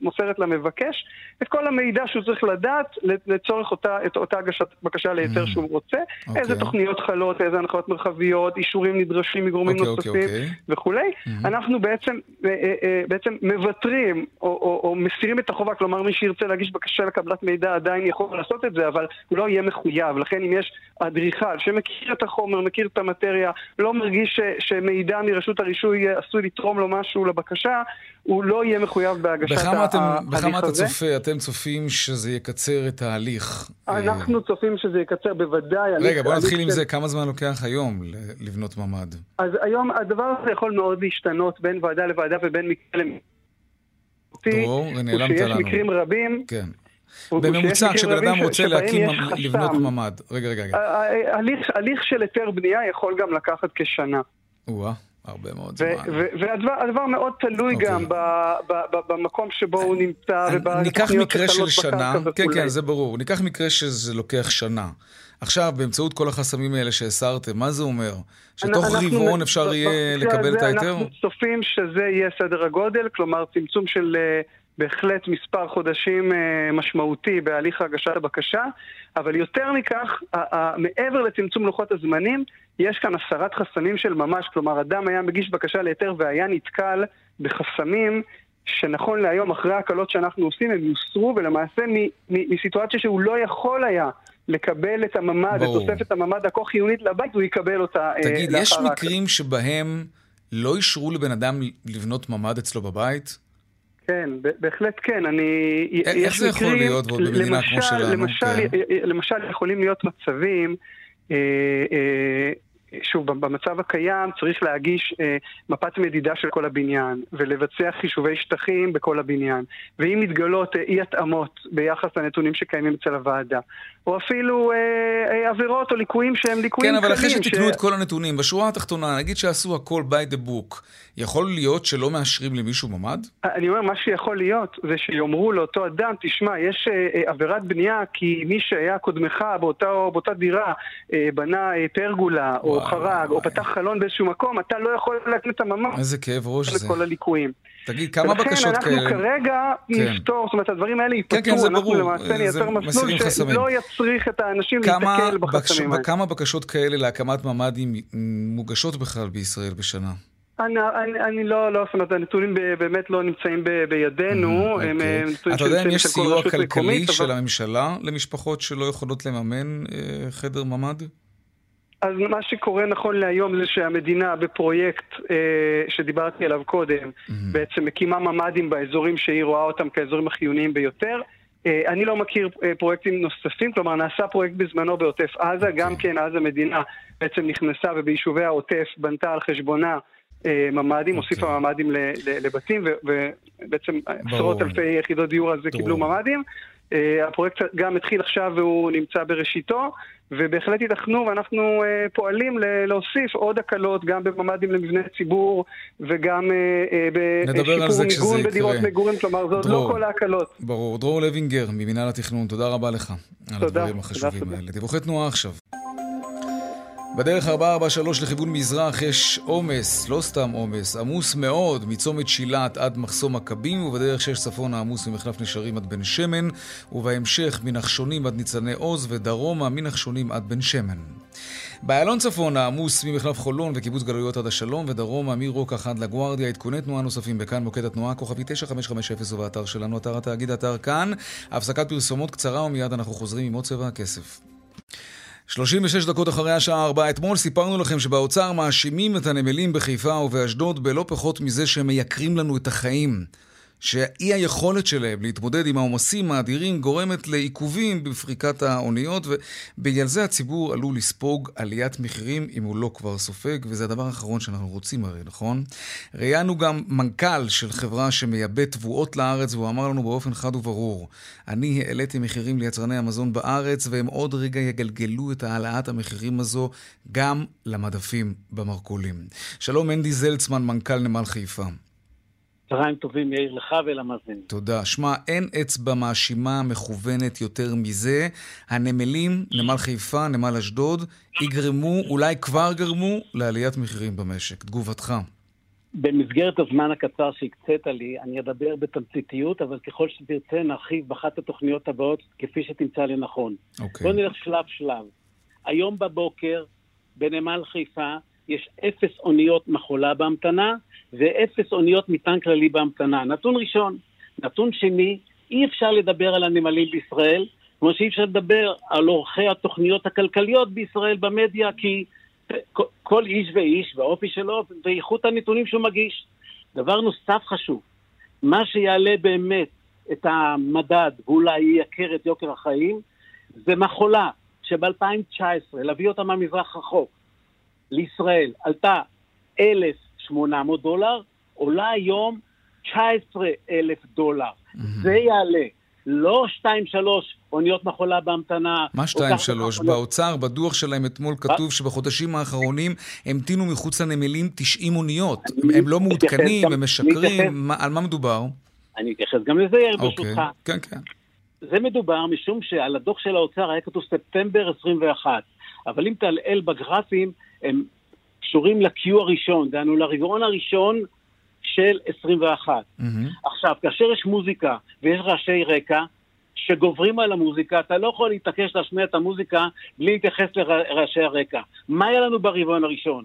מוסרת למבקש את כל המידע שהוא צריך לדעת לצורך אותה, את אותה הגשת בקשה להיתר mm. שהוא רוצה, okay. אוקיי. איזה תוכניות חלות, איזה הנחיות מרחביות, אישורים נדרשים מגורמים okay, אוקיי, נוספים okay, okay. וכולי. Mm-hmm. אנחנו בעצם, אה, אה, אה, בעצם מוותרים או, או, או מסירים את החובה, כלומר מי שירצה להגיש בקשה לקבלת מידע עדיין יכול לעשות את זה, אבל הוא לא יהיה מחויב. לכן אם יש אדריכל שמכיר את החומר, מכיר את המטריה, לא מרגיש ש, שמידע מרשות הרישוי עשוי לתרום לו משהו לבקשה, הוא לא יהיה מחויב בהגשת ההליך הזה. בכמה אתה צופה, אתם צופים שזה יקצר את ההליך? אנחנו צופים שזה יקצר בוודאי. רגע, בוא נתחיל עם זה. כמה זמן לוקח היום לבנות ממ"ד? אז היום הדבר הזה יכול מאוד להשתנות בין ועדה לוועדה ובין מקרה למקרה. דרור, נעלמת לנו. שיש מקרים רבים. כן. בממוצע, כשבן אדם רוצה להקים, לבנות ממ"ד. רגע, רגע, רגע. הליך של היתר בנייה יכול גם לקחת כשנה. הרבה מאוד זמן. והדבר מאוד תלוי. אוקיי. גם ב, ב, ב, במקום שבו הוא נמצא ניקח מקרה של שנה, כן, כן, זה ברור. ניקח מקרה שזה לוקח שנה. עכשיו, באמצעות כל החסמים האלה שהסרתם, מה זה אומר? שתוך רבעון אפשר יהיה לקבל את ההיתר? אנחנו צופים שזה יהיה סדר הגודל, כלומר צמצום של אה, בהחלט מספר חודשים אה, משמעותי בהליך הגשת הבקשה, אבל יותר מכך, מעבר לצמצום לוחות הזמנים, יש כאן הסרת חסמים של ממש, כלומר אדם היה מגיש בקשה להיתר והיה נתקל בחסמים שנכון להיום, אחרי ההקלות שאנחנו עושים, הם יוסרו ולמעשה מסיטואציה שהוא לא יכול היה לקבל את הממ"ד, את תוספת הממ"ד הכה חיונית לבית, הוא יקבל אותה אה, תגיד, יש מקרים שבהם לא אישרו לבן אדם לבנות ממ"ד אצלו בבית? כן, בהחלט כן. אני... איך זה יכול להיות במדינה כמו שלנו? למשל, כן. למשל יכולים להיות מצבים... אה, אה, שוב, במצב הקיים צריך להגיש אה, מפת מדידה של כל הבניין ולבצע חישובי שטחים בכל הבניין. ואם מתגלות אה, אי התאמות ביחס לנתונים שקיימים אצל הוועדה, או אפילו אה, אה, עבירות או ליקויים שהם ליקויים קלים. כן, אבל אחרי שתקנו ש... את כל הנתונים, בשורה התחתונה, נגיד שעשו הכל by the book, יכול להיות שלא מאשרים למישהו ממ"ד? אני אומר, מה שיכול להיות זה שיאמרו לאותו אדם, תשמע, יש אה, אה, עבירת בנייה כי מי שהיה קודמך באותה, באותה דירה אה, בנה אה, פרגולה, או וואי, חרג, וואי. או פתח חלון באיזשהו מקום, אתה לא יכול להקליט את הממ"ד. איזה כאב ראש זה. לכל הליקויים. תגיד, כמה בקשות כאלה... ולכן אנחנו כרגע כן. נפתור, זאת אומרת, הדברים האלה ייפתרו, כן, כן, אנחנו ברור. למעשה נייצר מסלול שלא יצריך את האנשים להסתכל בחסמים האלה. כמה בקשות כאלה להקמת ממ"דים מוגשות בכלל בישראל בשנה? אני, אני, אני לא, לא, זאת אומרת, הנתונים באמת לא נמצאים ב, בידינו. Mm, הם, אוקיי. אתה יודע אם יש סיוע כלכלי של הממשלה למשפחות שלא יכולות לממן אה, חדר ממ"ד? אז מה שקורה נכון להיום זה שהמדינה בפרויקט אה, שדיברתי עליו קודם, mm-hmm. בעצם מקימה ממ"דים באזורים שהיא רואה אותם כאזורים החיוניים ביותר. אה, אני לא מכיר אה, פרויקטים נוספים, כלומר נעשה פרויקט בזמנו בעוטף עזה, okay. גם אוקיי. כן אז המדינה בעצם נכנסה וביישובי העוטף בנתה על חשבונה אה, ממ"דים, okay. הוסיפה אוקיי. ממ"דים לבתים, ובעצם עשרות אלפי יחידות דיור על זה קיבלו ממ"דים. אה, הפרויקט גם התחיל עכשיו והוא נמצא בראשיתו, ובהחלט ייתכנו, ואנחנו uh, פועלים להוסיף עוד הקלות, גם בממ"דים למבני ציבור, וגם uh, בשיפור מיגון בדירות מגורים, כלומר, זה עוד לא כל ההקלות. ברור. דרור לוינגר, ממינהל התכנון, תודה רבה לך תודה, על הדברים החשובים תודה, האלה. דיווחי תנועה עכשיו. בדרך 443 לכיוון מזרח יש עומס, לא סתם עומס, עמוס מאוד מצומת שילת עד מחסום מכבים, ובדרך 6 צפון העמוס ממחלף נשרים עד בן שמן, ובהמשך מנחשונים עד ניצני עוז, ודרומה מנחשונים עד בן שמן. באיילון צפון העמוס ממחלף חולון וקיבוץ גלויות עד השלום, ודרומה מרוקח עד לגוארדיה, עדכוני תנועה נוספים בכאן מוקד התנועה, כוכבי 9550 ובאתר שלנו, אתר התאגיד, אתר כאן. הפסקת פרסומות קצרה ומיד אנחנו חוזרים עם עוד צבע הכסף. 36 דקות אחרי השעה 4, אתמול סיפרנו לכם שבאוצר מאשימים את הנמלים בחיפה ובאשדוד בלא פחות מזה שהם מייקרים לנו את החיים. שאי היכולת שלהם להתמודד עם העומסים האדירים גורמת לעיכובים בפריקת האוניות, ובגלל זה הציבור עלול לספוג עליית מחירים אם הוא לא כבר סופג, וזה הדבר האחרון שאנחנו רוצים הרי, נכון? ראיינו גם מנכ"ל של חברה שמייבא תבואות לארץ, והוא אמר לנו באופן חד וברור, אני העליתי מחירים ליצרני המזון בארץ, והם עוד רגע יגלגלו את העלאת המחירים הזו גם למדפים במרכולים. שלום, מנדי זלצמן, מנכ"ל נמל חיפה. צהריים טובים, יאיר, לך ולמאזינים. תודה. שמע, אין אצבע מאשימה מכוונת יותר מזה. הנמלים, נמל חיפה, נמל אשדוד, יגרמו, אולי כבר גרמו, לעליית מחירים במשק. תגובתך. במסגרת הזמן הקצר שהקצית לי, אני אדבר בתמציתיות, אבל ככל שתרצה נרחיב באחת התוכניות הבאות כפי שתמצא לנכון. אוקיי. בוא נלך שלב-שלב. היום בבוקר, בנמל חיפה, יש אפס אוניות מחולה בהמתנה ואפס אוניות מטען כללי בהמתנה. נתון ראשון. נתון שני, אי אפשר לדבר על הנמלים בישראל, כמו שאי אפשר לדבר על עורכי התוכניות הכלכליות בישראל במדיה, כי כל איש ואיש והאופי שלו ואיכות הנתונים שהוא מגיש. דבר נוסף חשוב, מה שיעלה באמת את המדד ואולי ייקר את יוקר החיים, זה מחולה שב-2019, להביא אותה מהמזרח רחוק, לישראל עלתה 1,800 דולר, עולה היום 19,000 דולר. Mm-hmm. זה יעלה. לא 2-3 אוניות מחולה בהמתנה. מה 2-3? באוצר, בדוח שלהם אתמול כתוב שבחודשים האחרונים המתינו מחוץ לנמלים 90 אוניות. הם לא מעודכנים, הם משקרים, על מה מדובר? אני אתייחס גם לזה, אוקיי. ברשותך. כן, כן. זה מדובר משום שעל הדוח של האוצר היה כתוב ספטמבר 21, אבל אם תעלעל בגרפים, הם קשורים ל-Q הראשון, דהיינו לרבעון הראשון של 21. Mm-hmm. עכשיו, כאשר יש מוזיקה ויש רעשי רקע, שגוברים על המוזיקה, אתה לא יכול להתעקש להשמיע את המוזיקה בלי להתייחס לרעשי הרקע. מה היה לנו ברבעון הראשון?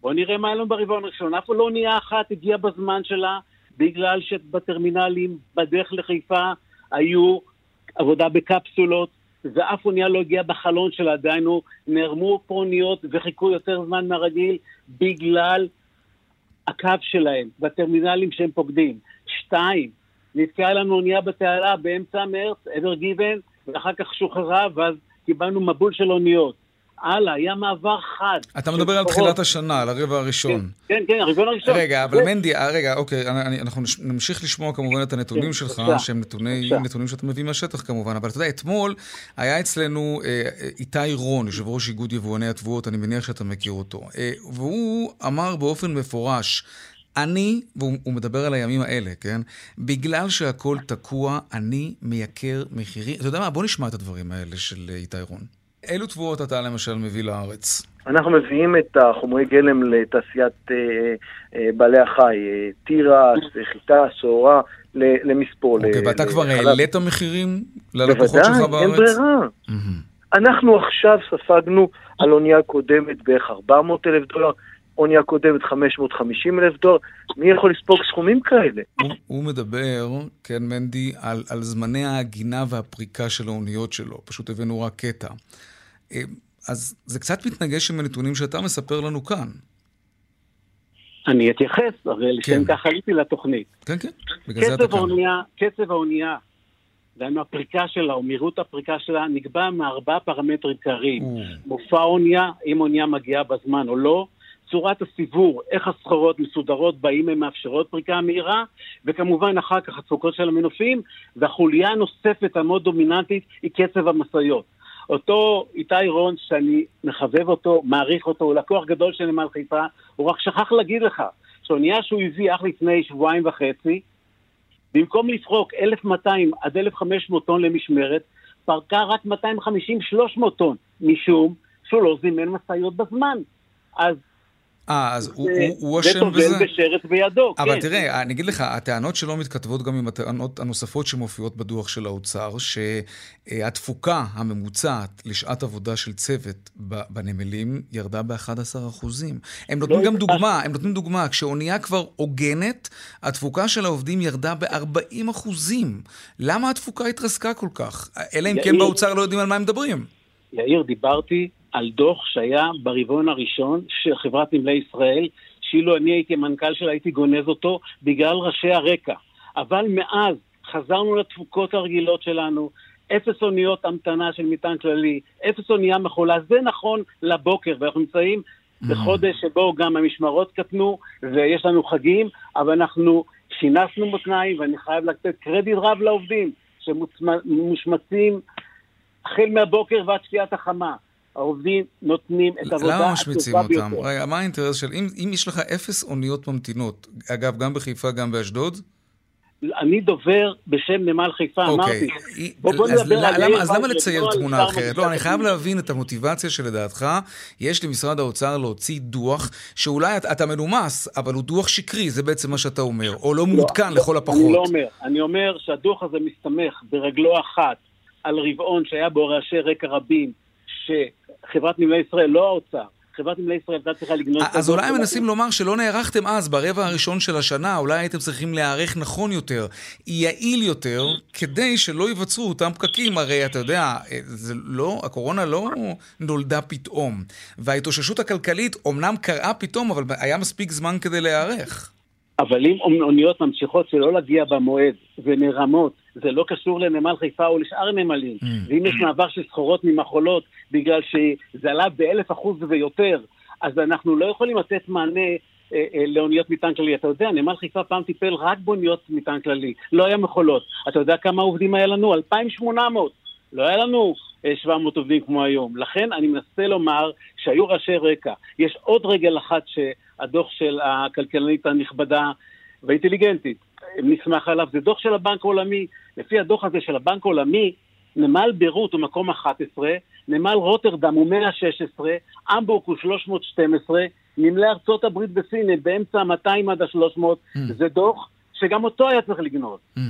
בואו נראה מה היה לנו ברבעון הראשון. אף לא אונייה אחת הגיעה בזמן שלה, בגלל שבטרמינלים בדרך לחיפה היו עבודה בקפסולות, ואף אונייה לא הגיעה בחלון שלה, דהיינו, נערמו פה אוניות וחיכו יותר זמן מהרגיל בגלל הקו שלהם, בטרמינלים שהם פוקדים. שתיים, נתקעה לנו אונייה בתעלה באמצע מרץ, אבר גיבן, ואחר כך שוחררה, ואז קיבלנו מבול של אוניות. הלאה, היה מעבר חד. אתה מדבר על תחילת השנה, על הרבע הראשון. כן, כן, כן הרבעון הראשון. רגע, אבל מנדי, אה, רגע, אוקיי, אנחנו נמשיך לשמוע כמובן את הנתונים כן, שלך, שהם נתונים שאתה מביא מהשטח כמובן, אבל אתה יודע, אתמול היה אצלנו אה, איתי רון, יושב ראש איגוד יבואני התבואות, אני מניח שאתה מכיר אותו, אה, והוא אמר באופן מפורש, אני, והוא מדבר על הימים האלה, כן? בגלל שהכל תקוע, אני מייקר מחירים. אתה יודע מה? בוא נשמע את הדברים האלה של איתי רון. אילו תבואות אתה למשל מביא לארץ? אנחנו מביאים את החומרי גלם לתעשיית אה, אה, בעלי החי, אה, תירס, חיטה, שעורה, למספור. אוקיי, ואתה כבר העלית מחירים ללקוחות שלך בארץ? בוודאי, אין ברירה. אנחנו עכשיו ספגנו על אונייה קודמת בערך 400 אלף דולר, אונייה קודמת 550 אלף דולר, מי יכול לספוג סכומים כאלה? הוא, הוא מדבר, כן, מנדי, על, על זמני ההגינה והפריקה של האוניות שלו. פשוט הבאנו רק קטע. אה, אז זה קצת מתנגש עם הנתונים שאתה מספר לנו כאן. אני אתייחס, הרי לשם כן. כך עליתי לתוכנית. כן, כן, בגלל זה אתה כאן. קצב האונייה, דהיינו הפריקה שלה או מהירות הפריקה שלה, נקבע מארבעה פרמטרים עיקריים. מופע אונייה, אם אונייה מגיעה בזמן או לא, צורת הסיבור, איך הסחורות מסודרות באם הן מאפשרות פריקה מהירה, וכמובן אחר כך התפוקות של המנופים, והחוליה הנוספת המאוד דומיננטית היא קצב המשאיות. אותו איתי רון, שאני מחבב אותו, מעריך אותו, הוא לקוח גדול של נמל חיפה, הוא רק שכח להגיד לך שאונייה שהוא הביא אך לפני שבועיים וחצי, במקום לפרוק 1,200 עד 1,500 טון למשמרת, פרקה רק 250-300 טון, משום שהוא לא זימן משאיות בזמן. אז אה, אז הוא אשם בזה? זה טובל בשרץ בידו, כן. אבל תראה, אני אגיד לך, הטענות שלו מתכתבות גם עם הטענות הנוספות שמופיעות בדוח של האוצר, שהתפוקה הממוצעת לשעת עבודה של צוות בנמלים ירדה ב-11%. הם נותנים לא גם דוגמה, הם נותנים דוגמה, כשאונייה כבר הוגנת, התפוקה של העובדים ירדה ב-40%. למה התפוקה התרסקה כל כך? אלא אם כן באוצר לא יודעים על מה הם מדברים. יאיר, דיברתי על דוח שהיה ברבעון הראשון של חברת נמלי ישראל, שאילו אני הייתי המנכ"ל שלה הייתי גונז אותו בגלל ראשי הרקע. אבל מאז חזרנו לתפוקות הרגילות שלנו, אפס אוניות המתנה של מטען כללי, אפס אונייה מחולה, זה נכון לבוקר, ואנחנו נמצאים mm-hmm. בחודש שבו גם המשמרות קטנו ויש לנו חגים, אבל אנחנו שינסנו מותניים, ואני חייב לתת קרדיט רב לעובדים שמושמצים החל מהבוקר ועד שקיעת החמה. העובדים נותנים את העבודה למה משמיצים אותם? רגע, מה האינטרס של... אם, אם יש לך אפס אוניות ממתינות, אגב, גם בחיפה, גם באשדוד? אני דובר בשם נמל חיפה, אוקיי. אמרתי. בוא, בוא נדבר על... למה, אז למה לצייר תמונה אחרת? לא, אני חייב להבין את המוטיבציה שלדעתך יש למשרד האוצר להוציא דוח שאולי אתה, אתה מנומס, אבל הוא דוח שקרי, זה בעצם מה שאתה אומר, או לא, לא מעודכן לא, לכל הפחות. אני לא אומר. אני אומר שהדוח הזה מסתמך ברגלו אחת על רבעון שהיה בו רעשי רקע רבים, שחברת נמלי ישראל, לא האוצר, חברת נמלי ישראל הייתה צריכה לגנוז... אז אולי מנסים לומר שלא נערכתם אז, ברבע הראשון של השנה, אולי הייתם צריכים להיערך נכון יותר, יעיל יותר, כדי שלא ייווצרו אותם פקקים. הרי אתה יודע, זה לא, הקורונה לא נולדה פתאום. וההתאוששות הכלכלית אומנם קרה פתאום, אבל היה מספיק זמן כדי להיערך. אבל אם אוניות ממשיכות שלא להגיע במועד ונרמות, זה לא קשור לנמל חיפה או לשאר נמלים. Mm. ואם יש מעבר של סחורות ממחולות בגלל שזה עלה באלף אחוז ויותר, אז אנחנו לא יכולים לתת מענה אה, אה, לאוניות מטען כללי. אתה יודע, נמל חיפה פעם טיפל רק באוניות מטען כללי, לא היה מחולות. אתה יודע כמה עובדים היה לנו? 2,800. לא היה לנו 700 אה, עובדים כמו היום. לכן אני מנסה לומר שהיו ראשי רקע. יש עוד רגל אחת שהדוח של הכלכלנית הנכבדה והאינטליגנטית נסמך עליו, זה דוח של הבנק העולמי. לפי הדוח הזה של הבנק העולמי, נמל ביירות הוא מקום 11, נמל רוטרדם הוא 116, אמבורג הוא 312, נמלי ארצות הברית בסין הם באמצע ה-200 עד ה-300, mm. זה דוח שגם אותו היה צריך לגנוז. Mm.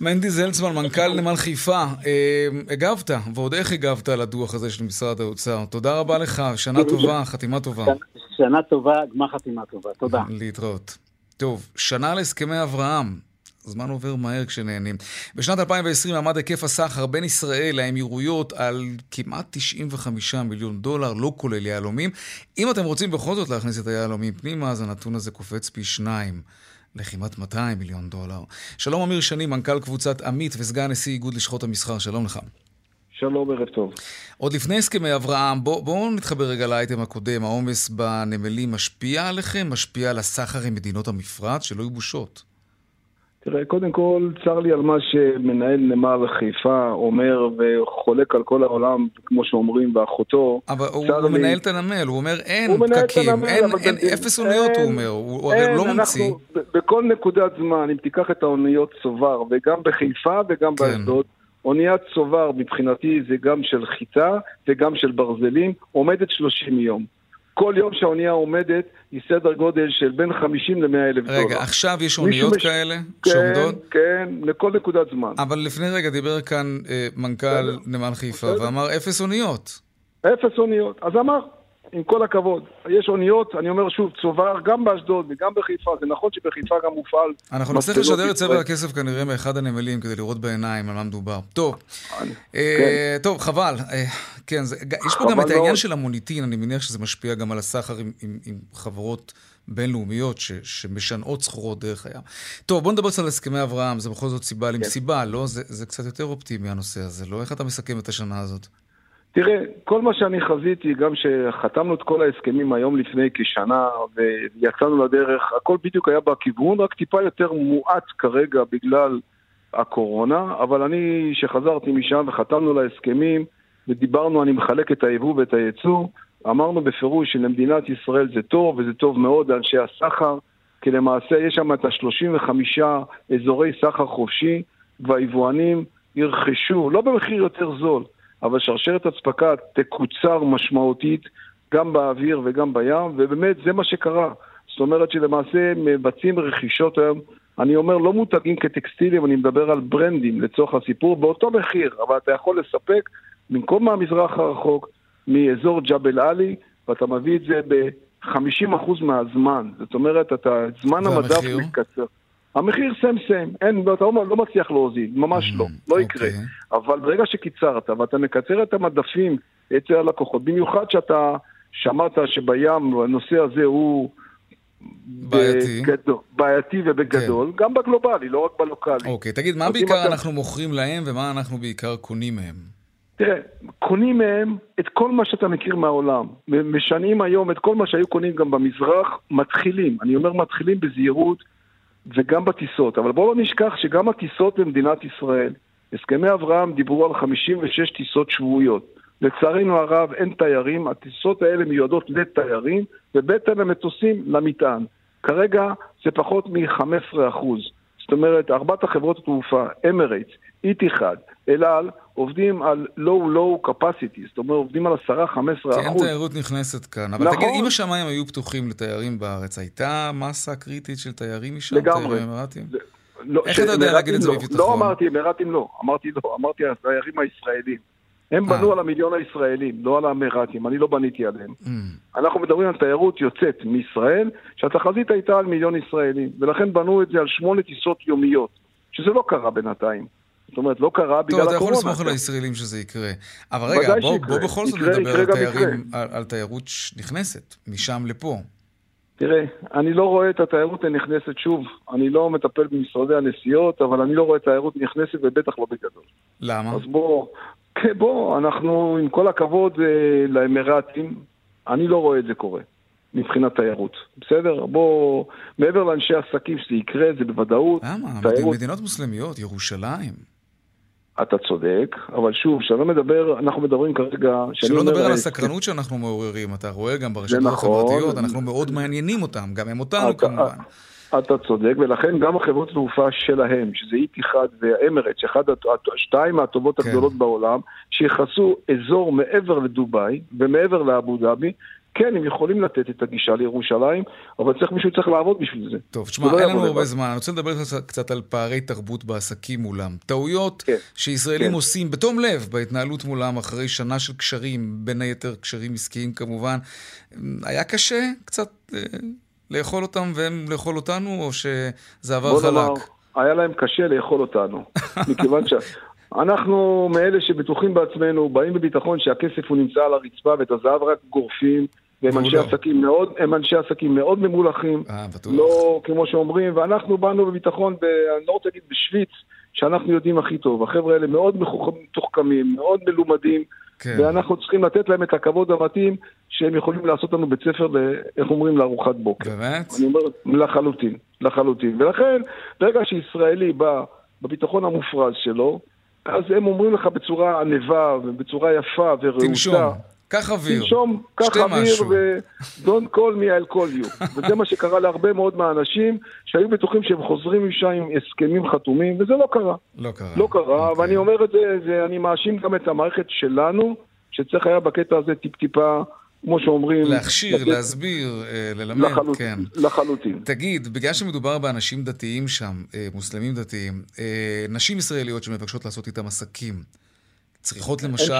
מנדי זלצמן, מנכ"ל נמל חיפה, אה, הגבת, ועוד איך הגבת על הדוח הזה של משרד האוצר. תודה רבה לך, שנה טובה, חתימה טובה. שנה טובה, גמר חתימה טובה. תודה. להתראות. טוב, שנה להסכמי אברהם. הזמן עובר מהר כשנהנים. בשנת 2020 עמד היקף הסחר בין ישראל לאמירויות על כמעט 95 מיליון דולר, לא כולל יהלומים. אם אתם רוצים בכל זאת להכניס את היהלומים פנימה, אז הנתון הזה קופץ פי שניים. לכמעט 200 מיליון דולר. שלום אמיר שני, מנכ"ל קבוצת עמית וסגן נשיא איגוד לשכות המסחר, שלום לך. שלום, ערב טוב. עוד לפני הסכמי אברהם, בואו בוא נתחבר רגע לאייטם הקודם. העומס בנמלים משפיע עליכם? משפיע על הסחר עם מדינות המפרץ? שלא יהיו בושות. תראה, קודם כל, צר לי על מה שמנהל נמל חיפה אומר וחולק על כל העולם, כמו שאומרים, ואחותו. אבל הוא, הוא לי... מנהל את הנמל, הוא אומר אין הוא פקקים, הנמל, אין, אין, אין אפס אוניות, הוא אומר, הוא הרי לא ממציא. בכל נקודת זמן, אם תיקח את האוניות צובר, וגם בחיפה וגם כן. באשדוד, אוניית צובר מבחינתי זה גם של חיטה וגם של ברזלים, עומדת 30 יום. כל יום שהאונייה עומדת היא סדר גודל של בין 50 ל-100 אלף דולר. רגע, עכשיו יש אוניות מש... כאלה כן, שעומדות? כן, לכל נקודת זמן. אבל לפני רגע דיבר כאן אה, מנכ"ל נמל חיפה ואמר אפס אוניות. אפס אוניות. אז אמר, עם כל הכבוד. יש אוניות, אני אומר שוב, צובר גם באשדוד וגם בחיפה, זה נכון שבחיפה גם מופעל... אנחנו נצטרך לשדר את צבע הכסף כנראה מאחד הנמלים כדי לראות בעיניים על מה מדובר. טוב, אה, כן. טוב, חבל. אה, כן, יש פה גם את העניין של המוניטין, אני מניח שזה משפיע גם על הסחר עם, חברות בינלאומיות ש, שמשנעות סחורות דרך הים. טוב, בוא נדבר קצת על הסכמי אברהם, זה בכל זאת סיבה כן. למסיבה, לא? זה, זה קצת יותר אופטימי הנושא הזה, לא? איך אתה מסכם את השנה הזאת? תראה, כל מה שאני חזיתי, גם שחתמנו את כל ההסכמים היום לפני כשנה ויצאנו לדרך, הכל בדיוק היה בכיוון, רק טיפה יותר מואץ כרגע בגלל הקורונה, אבל אני, שחזרתי משם וחתמנו להסכמים ודיברנו, אני מחלק את היבוא ואת הייצוא, אמרנו בפירוש שלמדינת ישראל זה טוב, וזה טוב מאוד לאנשי הסחר, כי למעשה יש שם את ה-35 אזורי סחר חופשי, והיבואנים ירכשו, לא במחיר יותר זול, אבל שרשרת אספקה תקוצר משמעותית גם באוויר וגם בים, ובאמת זה מה שקרה. זאת אומרת שלמעשה מבצעים רכישות היום, אני אומר לא מותגים כטקסטילים, אני מדבר על ברנדים לצורך הסיפור, באותו מחיר, אבל אתה יכול לספק במקום מהמזרח הרחוק, מאזור ג'בל עלי, ואתה מביא את זה ב-50% מהזמן. זאת אומרת, אתה, זמן המדף מתקצר. המחיר סם סם, אין, אתה לא, לא מצליח להוזיל, ממש לא, mm, לא יקרה. אוקיי. אבל ברגע שקיצרת ואתה מקצר את המדפים אצל הלקוחות, במיוחד שאתה שמעת שבים הנושא הזה הוא בעייתי. בגדול, בעייתי ובגדול, כן. גם בגלובלי, לא רק בלוקאלי. אוקיי, תגיד, מה בעיקר אתה... אנחנו מוכרים להם ומה אנחנו בעיקר קונים מהם? תראה, קונים מהם את כל מה שאתה מכיר מהעולם. משנים היום את כל מה שהיו קונים גם במזרח, מתחילים. אני אומר מתחילים בזהירות וגם בטיסות. אבל בואו לא נשכח שגם הטיסות במדינת ישראל, הסכמי אברהם דיברו על 56 טיסות שבועיות. לצערנו הרב אין תיירים, הטיסות האלה מיועדות לתיירים, ובטן המטוסים למטען. כרגע זה פחות מ-15%. זאת אומרת, ארבעת החברות התעופה, אמרייטס, איטיחד, אל על, עובדים על low-low capacity, זאת אומרת, עובדים על 10-15 אחוז. כי אין תיירות נכנסת כאן. אבל נכון. תגיד, אם השמיים היו פתוחים לתיירים בארץ, הייתה מסה קריטית של תיירים משם? לגמרי. אמירתים? לא, איך אתה יודע להגיד את זה לא. בביטחון? לא אמרתי, אמירתים לא. אמרתי לא, אמרתי התיירים הישראלים. הם בנו אה. על המיליון הישראלים, לא על האמירתים, אני לא בניתי עליהם. Mm. אנחנו מדברים על תיירות יוצאת מישראל, שהתחזית הייתה על מיליון ישראלים, ולכן בנו את זה על שמונה טיסות יומיות, שזה לא קרה בינתיים. זאת אומרת, לא קרה בגלל הקורונה. טוב, אתה יכול לסמוך על הישראלים שזה יקרה. אבל רגע, בוא, בוא בכל זאת נדבר על, תיירים, על, על תיירות נכנסת, משם לפה. תראה, אני לא רואה את התיירות הנכנסת שוב. אני לא מטפל במשרדי הנסיעות, אבל אני לא רואה תיירות נכנסת, ובטח לא בגדול. למה? אז בוא, כן, בוא, אנחנו, עם כל הכבוד אה, לאמירתים, אני לא רואה את זה קורה. מבחינת תיירות. בסדר? בוא, מעבר לאנשי עסקים שזה יקרה, זה בוודאות. למה? תיירות... מדינות מוסלמיות, ירושלים. אתה צודק, אבל שוב, כשאני מדבר, אנחנו מדברים כרגע... שלא נדבר על הסקרנות שאנחנו מעוררים, אתה רואה גם ברשתות נכון, החברתיות, אנחנו מאוד מעניינים אותם, גם הם אותנו כמובן. אתה צודק, ולכן גם החברות תעופה שלהם, שזה איטיחד ואמרט, שאחד, שתיים מהטובות כן. הגדולות בעולם, שיכסו אזור מעבר לדובאי ומעבר לאבו דאבי, כן, הם יכולים לתת את הגישה לירושלים, אבל צריך מישהו צריך לעבוד בשביל זה. טוב, תשמע, אין לנו הרבה זמן. אני רוצה לדבר קצת על פערי תרבות בעסקים מולם. טעויות כן, שישראלים כן. עושים בתום לב בהתנהלות מולם אחרי שנה של קשרים, בין היתר קשרים עסקיים כמובן. היה קשה קצת אה, לאכול אותם והם לאכול אותנו, או שזה עבר חלק? בוא נאמר, היה להם קשה לאכול אותנו. מכיוון ש... אנחנו מאלה שבטוחים בעצמנו, באים בביטחון שהכסף הוא נמצא על הרצפה ואת הזהב רק גורפים, והם אנשי עסקים מאוד, הם אנשי עסקים מאוד ממולחים, אה, בטוח. לא כמו שאומרים, ואנחנו באנו בביטחון, ב, אני לא רוצה להגיד בשוויץ, שאנחנו יודעים הכי טוב. החבר'ה האלה מאוד מתוחכמים, מאוד מלומדים, כן. ואנחנו צריכים לתת להם את הכבוד המתאים שהם יכולים לעשות לנו בית ספר, איך אומרים, לארוחת בוקר. באמת? אני אומר, לחלוטין, לחלוטין. ולכן, ברגע שישראלי בא בביטחון המופרז שלו, אז הם אומרים לך בצורה ענבה ובצורה יפה ורעותה. תנשום. קח אוויר. תנשום, קח אוויר ו-don't call me, I'll call you. וזה מה שקרה להרבה מאוד מהאנשים שהיו בטוחים שהם חוזרים משם עם הסכמים חתומים, וזה לא קרה. לא קרה. לא קרה, okay. אוקיי. ואני אומר את זה, זה, אני מאשים גם את המערכת שלנו, שצריך היה בקטע הזה טיפ-טיפה... כמו שאומרים... להכשיר, לתת... להסביר, אה, ללמד, לחלוט... כן. לחלוטין. תגיד, בגלל שמדובר באנשים דתיים שם, אה, מוסלמים דתיים, אה, נשים ישראליות שמבקשות לעשות איתם עסקים, צריכות למשל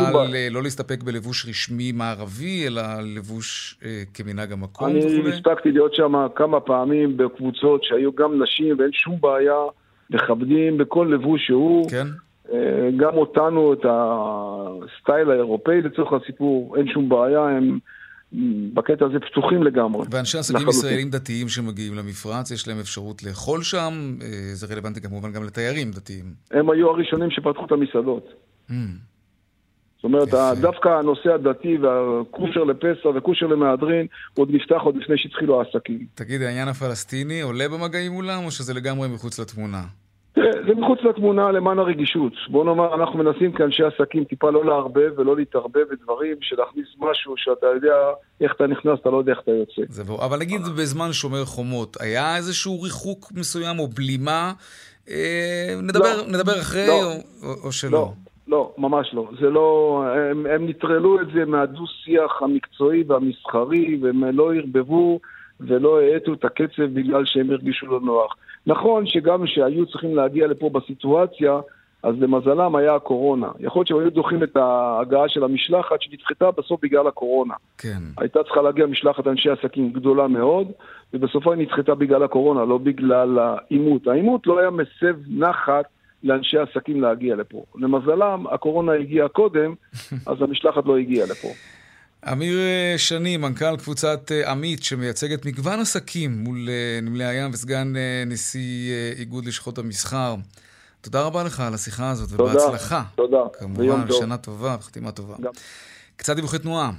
לא להסתפק בלבוש רשמי מערבי, אלא לבוש אה, כמנהג המקום וכו'? אני הספקתי להיות שם כמה פעמים בקבוצות שהיו גם נשים ואין שום בעיה, מכבדים בכל לבוש שהוא. כן. אה, גם אותנו, את הסטייל האירופאי לצורך הסיפור, אין שום בעיה, הם בקטע הזה פתוחים לגמרי. ואנשי עסקים ישראלים דתיים שמגיעים למפרץ, יש להם אפשרות לאכול שם, אה, זה רלוונטי כמובן גם לתיירים דתיים. הם היו הראשונים שפתחו את המסעדות. Mm. זאת אומרת, יפה. דווקא הנושא הדתי והכושר לפסח וכושר למהדרין עוד נפתח עוד לפני שהתחילו העסקים. תגיד, העניין הפלסטיני עולה במגעים מולם, או שזה לגמרי מחוץ לתמונה? תראה, זה מחוץ לתמונה למען הרגישות. בוא נאמר, אנחנו מנסים כאנשי עסקים טיפה לא לערבב ולא להתערבב בדברים, שלהכניס משהו שאתה יודע איך אתה נכנס, אתה לא יודע איך אתה יוצא. זה ברור. אבל נגיד בזמן שומר חומות, היה איזשהו ריחוק מסוים או בלימה? אה, נדבר, לא, נדבר אחרי לא, או, או שלא? לא. לא, ממש לא. זה לא... הם, הם נטרלו את זה מהדו-שיח המקצועי והמסחרי, והם לא ערבבו ולא האטו את הקצב בגלל שהם הרגישו לא נוח. נכון שגם כשהיו צריכים להגיע לפה בסיטואציה, אז למזלם היה הקורונה. יכול להיות שהם היו דוחים את ההגעה של המשלחת שנדחתה בסוף בגלל הקורונה. כן. הייתה צריכה להגיע משלחת אנשי עסקים גדולה מאוד, ובסופה היא נדחתה בגלל הקורונה, לא בגלל העימות. העימות לא היה מסב נחת לאנשי עסקים להגיע לפה. למזלם, הקורונה הגיעה קודם, אז המשלחת לא הגיעה לפה. אמיר אה, שני, מנכ"ל קבוצת אה, עמית, שמייצגת מגוון עסקים מול אה, נמלי הים וסגן נשיא איגוד לשכות המסחר. תודה רבה לך על השיחה הזאת, תודה, ובהצלחה. תודה, כמובן, שנה טובה וחתימה טובה. גם. קצת דיווחי תנועה.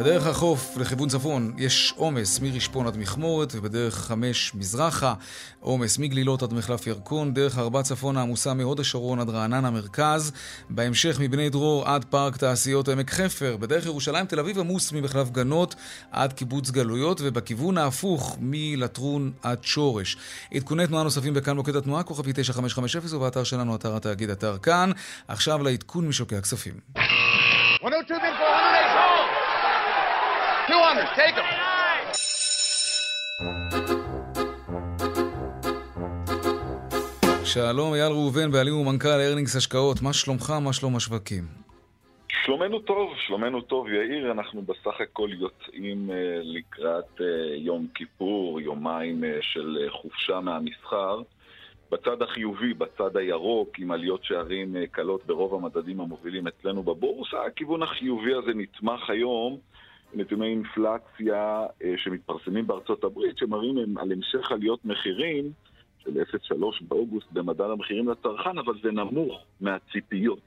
בדרך החוף לכיוון צפון יש עומס מרשפון עד מכמורת, ובדרך חמש מזרחה עומס מגלילות עד מחלף ירקון, דרך ארבע צפון העמוסה מהוד השרון עד רעננה מרכז, בהמשך מבני דרור עד פארק תעשיות עמק חפר, בדרך ירושלים תל אביב עמוס ממחלף גנות עד קיבוץ גלויות, ובכיוון ההפוך מלטרון עד שורש. עדכוני תנועה נוספים בכאן מוקד התנועה, כוכבי 9550 ובאתר שלנו, אתר התאגיד, אתר כאן. עכשיו לעדכון משוקי הכספים. 102 200, take them. שלום, אייל ראובן, בעלים ומנכ"ל ארנינגס השקעות. מה שלומך, מה שלום השווקים? שלומנו טוב, שלומנו טוב, יאיר. אנחנו בסך הכל יוצאים uh, לקראת uh, יום כיפור, יומיים uh, של חופשה מהמסחר. בצד החיובי, בצד הירוק, עם עליות שערים קלות ברוב המדדים המובילים אצלנו בבורסה, הכיוון החיובי הזה נתמך היום נתוני אינפלציה אה, שמתפרסמים בארצות הברית, שמראים על המשך עליות מחירים של 0.3 באוגוסט במדד המחירים לצרכן, אבל זה נמוך מהציפיות.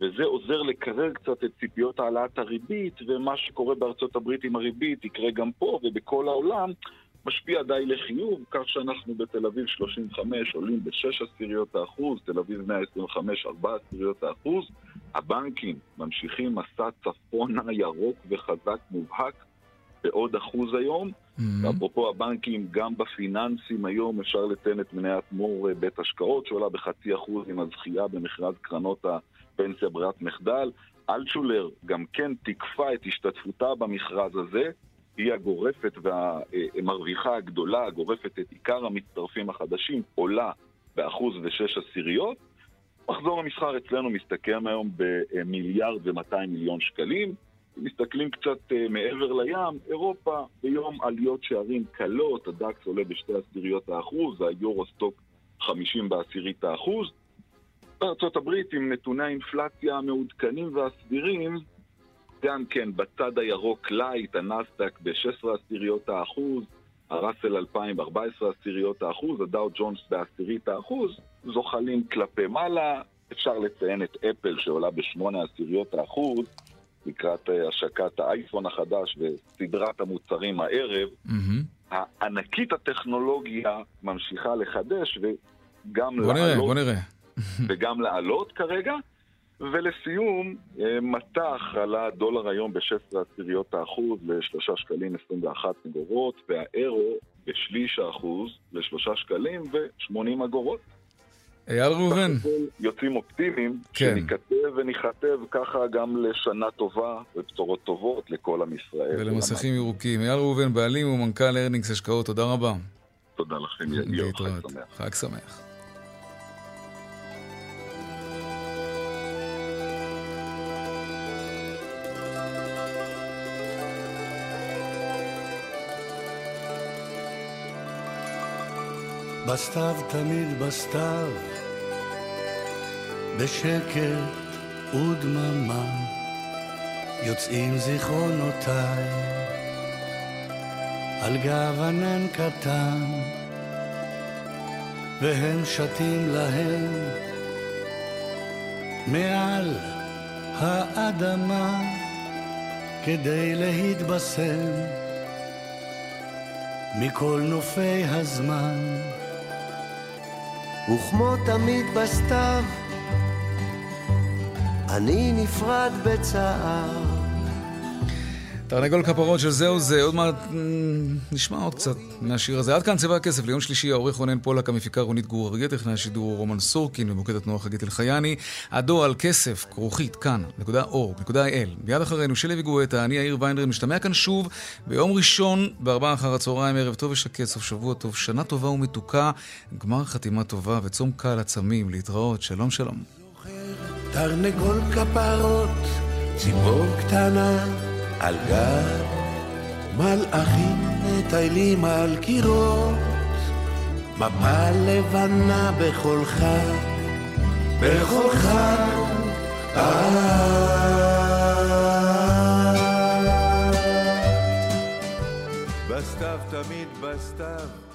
וזה עוזר לקרר קצת את ציפיות העלאת הריבית, ומה שקורה בארצות הברית עם הריבית יקרה גם פה ובכל העולם, משפיע די לחיוב, כך שאנחנו בתל אביב 35 עולים ב-6 עשיריות האחוז, תל אביב 125 4 עשיריות האחוז. הבנקים ממשיכים מסע צפונה ירוק וחזק מובהק בעוד אחוז היום. Mm-hmm. ואפרופו הבנקים, גם בפיננסים היום אפשר לציין את מניית מור אה, בית השקעות שעולה בחצי אחוז עם הזכייה במכרז קרנות הפנסיה ברירת מחדל. אלטשולר גם כן תקפה את השתתפותה במכרז הזה. היא הגורפת והמרוויחה הגדולה, הגורפת את עיקר המצטרפים החדשים, עולה באחוז ושש עשיריות. מחזור המסחר אצלנו מסתכם היום במיליארד ומאתיים מיליון שקלים. אם מסתכלים קצת אה, מעבר לים, אירופה ביום עליות שערים קלות, הדקס עולה בשתי עשיריות האחוז, היורוסטוק 50 בעשירית האחוז. הברית עם נתוני האינפלציה המעודכנים והסבירים, גם כן בצד הירוק light, הנאסד"ק ב-16 עשיריות האחוז, הראסל 2000 ב-14 עשיריות האחוז, הדאו ג'ונס בעשירית האחוז, זוחלים כלפי מעלה. אפשר לציין את אפל שעולה בשמונה עשיריות האחוז לקראת אה, השקת האייפון החדש וסדרת המוצרים הערב. Mm-hmm. הענקית הטכנולוגיה ממשיכה לחדש וגם בוא לעלות. נראה, בוא נראה. וגם לעלות כרגע. ולסיום, אה, מטח עלה דולר היום ב-16 עשיריות האחוז ל-3 שקלים 21 אגורות, והאירו בשליש האחוז ל-3 שקלים ו-80 אגורות. אייל ראובן. יוצאים אופטימיים, כן. שניכתב וניכתב ככה גם לשנה טובה ובשורות טובות לכל עם ישראל. ולמסכים ירוקים. אייל ראובן, בעלים ומנכ"ל ארנינגס השקעות, תודה רבה. תודה לכם, יאיר, חג שמח. חג שמח. בסתיו תמיד בסתיו, בשקט ודממה, יוצאים זיכרונותיי על גב ענן קטן, והם שתים להם מעל האדמה כדי להתבשם מכל נופי הזמן. וכמו תמיד בסתיו, אני נפרד בצער. תרנגול כפרות של זהו זה, עוד מעט נשמע עוד קצת מהשיר הזה. עד כאן צבע הכסף ליום שלישי, העורך רונן פולק, המפיקה רונית גור ארגה, טכנאי השידור רומן סורקין ומוקד התנועה חגית אלחייני. הדור על כסף, כרוכית, כאן, נקודה אור, נקודה אל. מיד אחרינו, שלי וגואטה, אני יאיר ויינדר, משתמע כאן שוב ביום ראשון, בארבעה אחר הצהריים, ערב טוב ושקט, סוף שבוע טוב, שנה טובה ומתוקה, גמר חתימה טובה וצום קל עצמים, להתראות, שלום שלום. תרנגול כפרות, ציפור קטנה על גב מלאכים מטיילים על קירות, מפה לבנה בכל חג, בכל חג. בסתיו תמיד בסתיו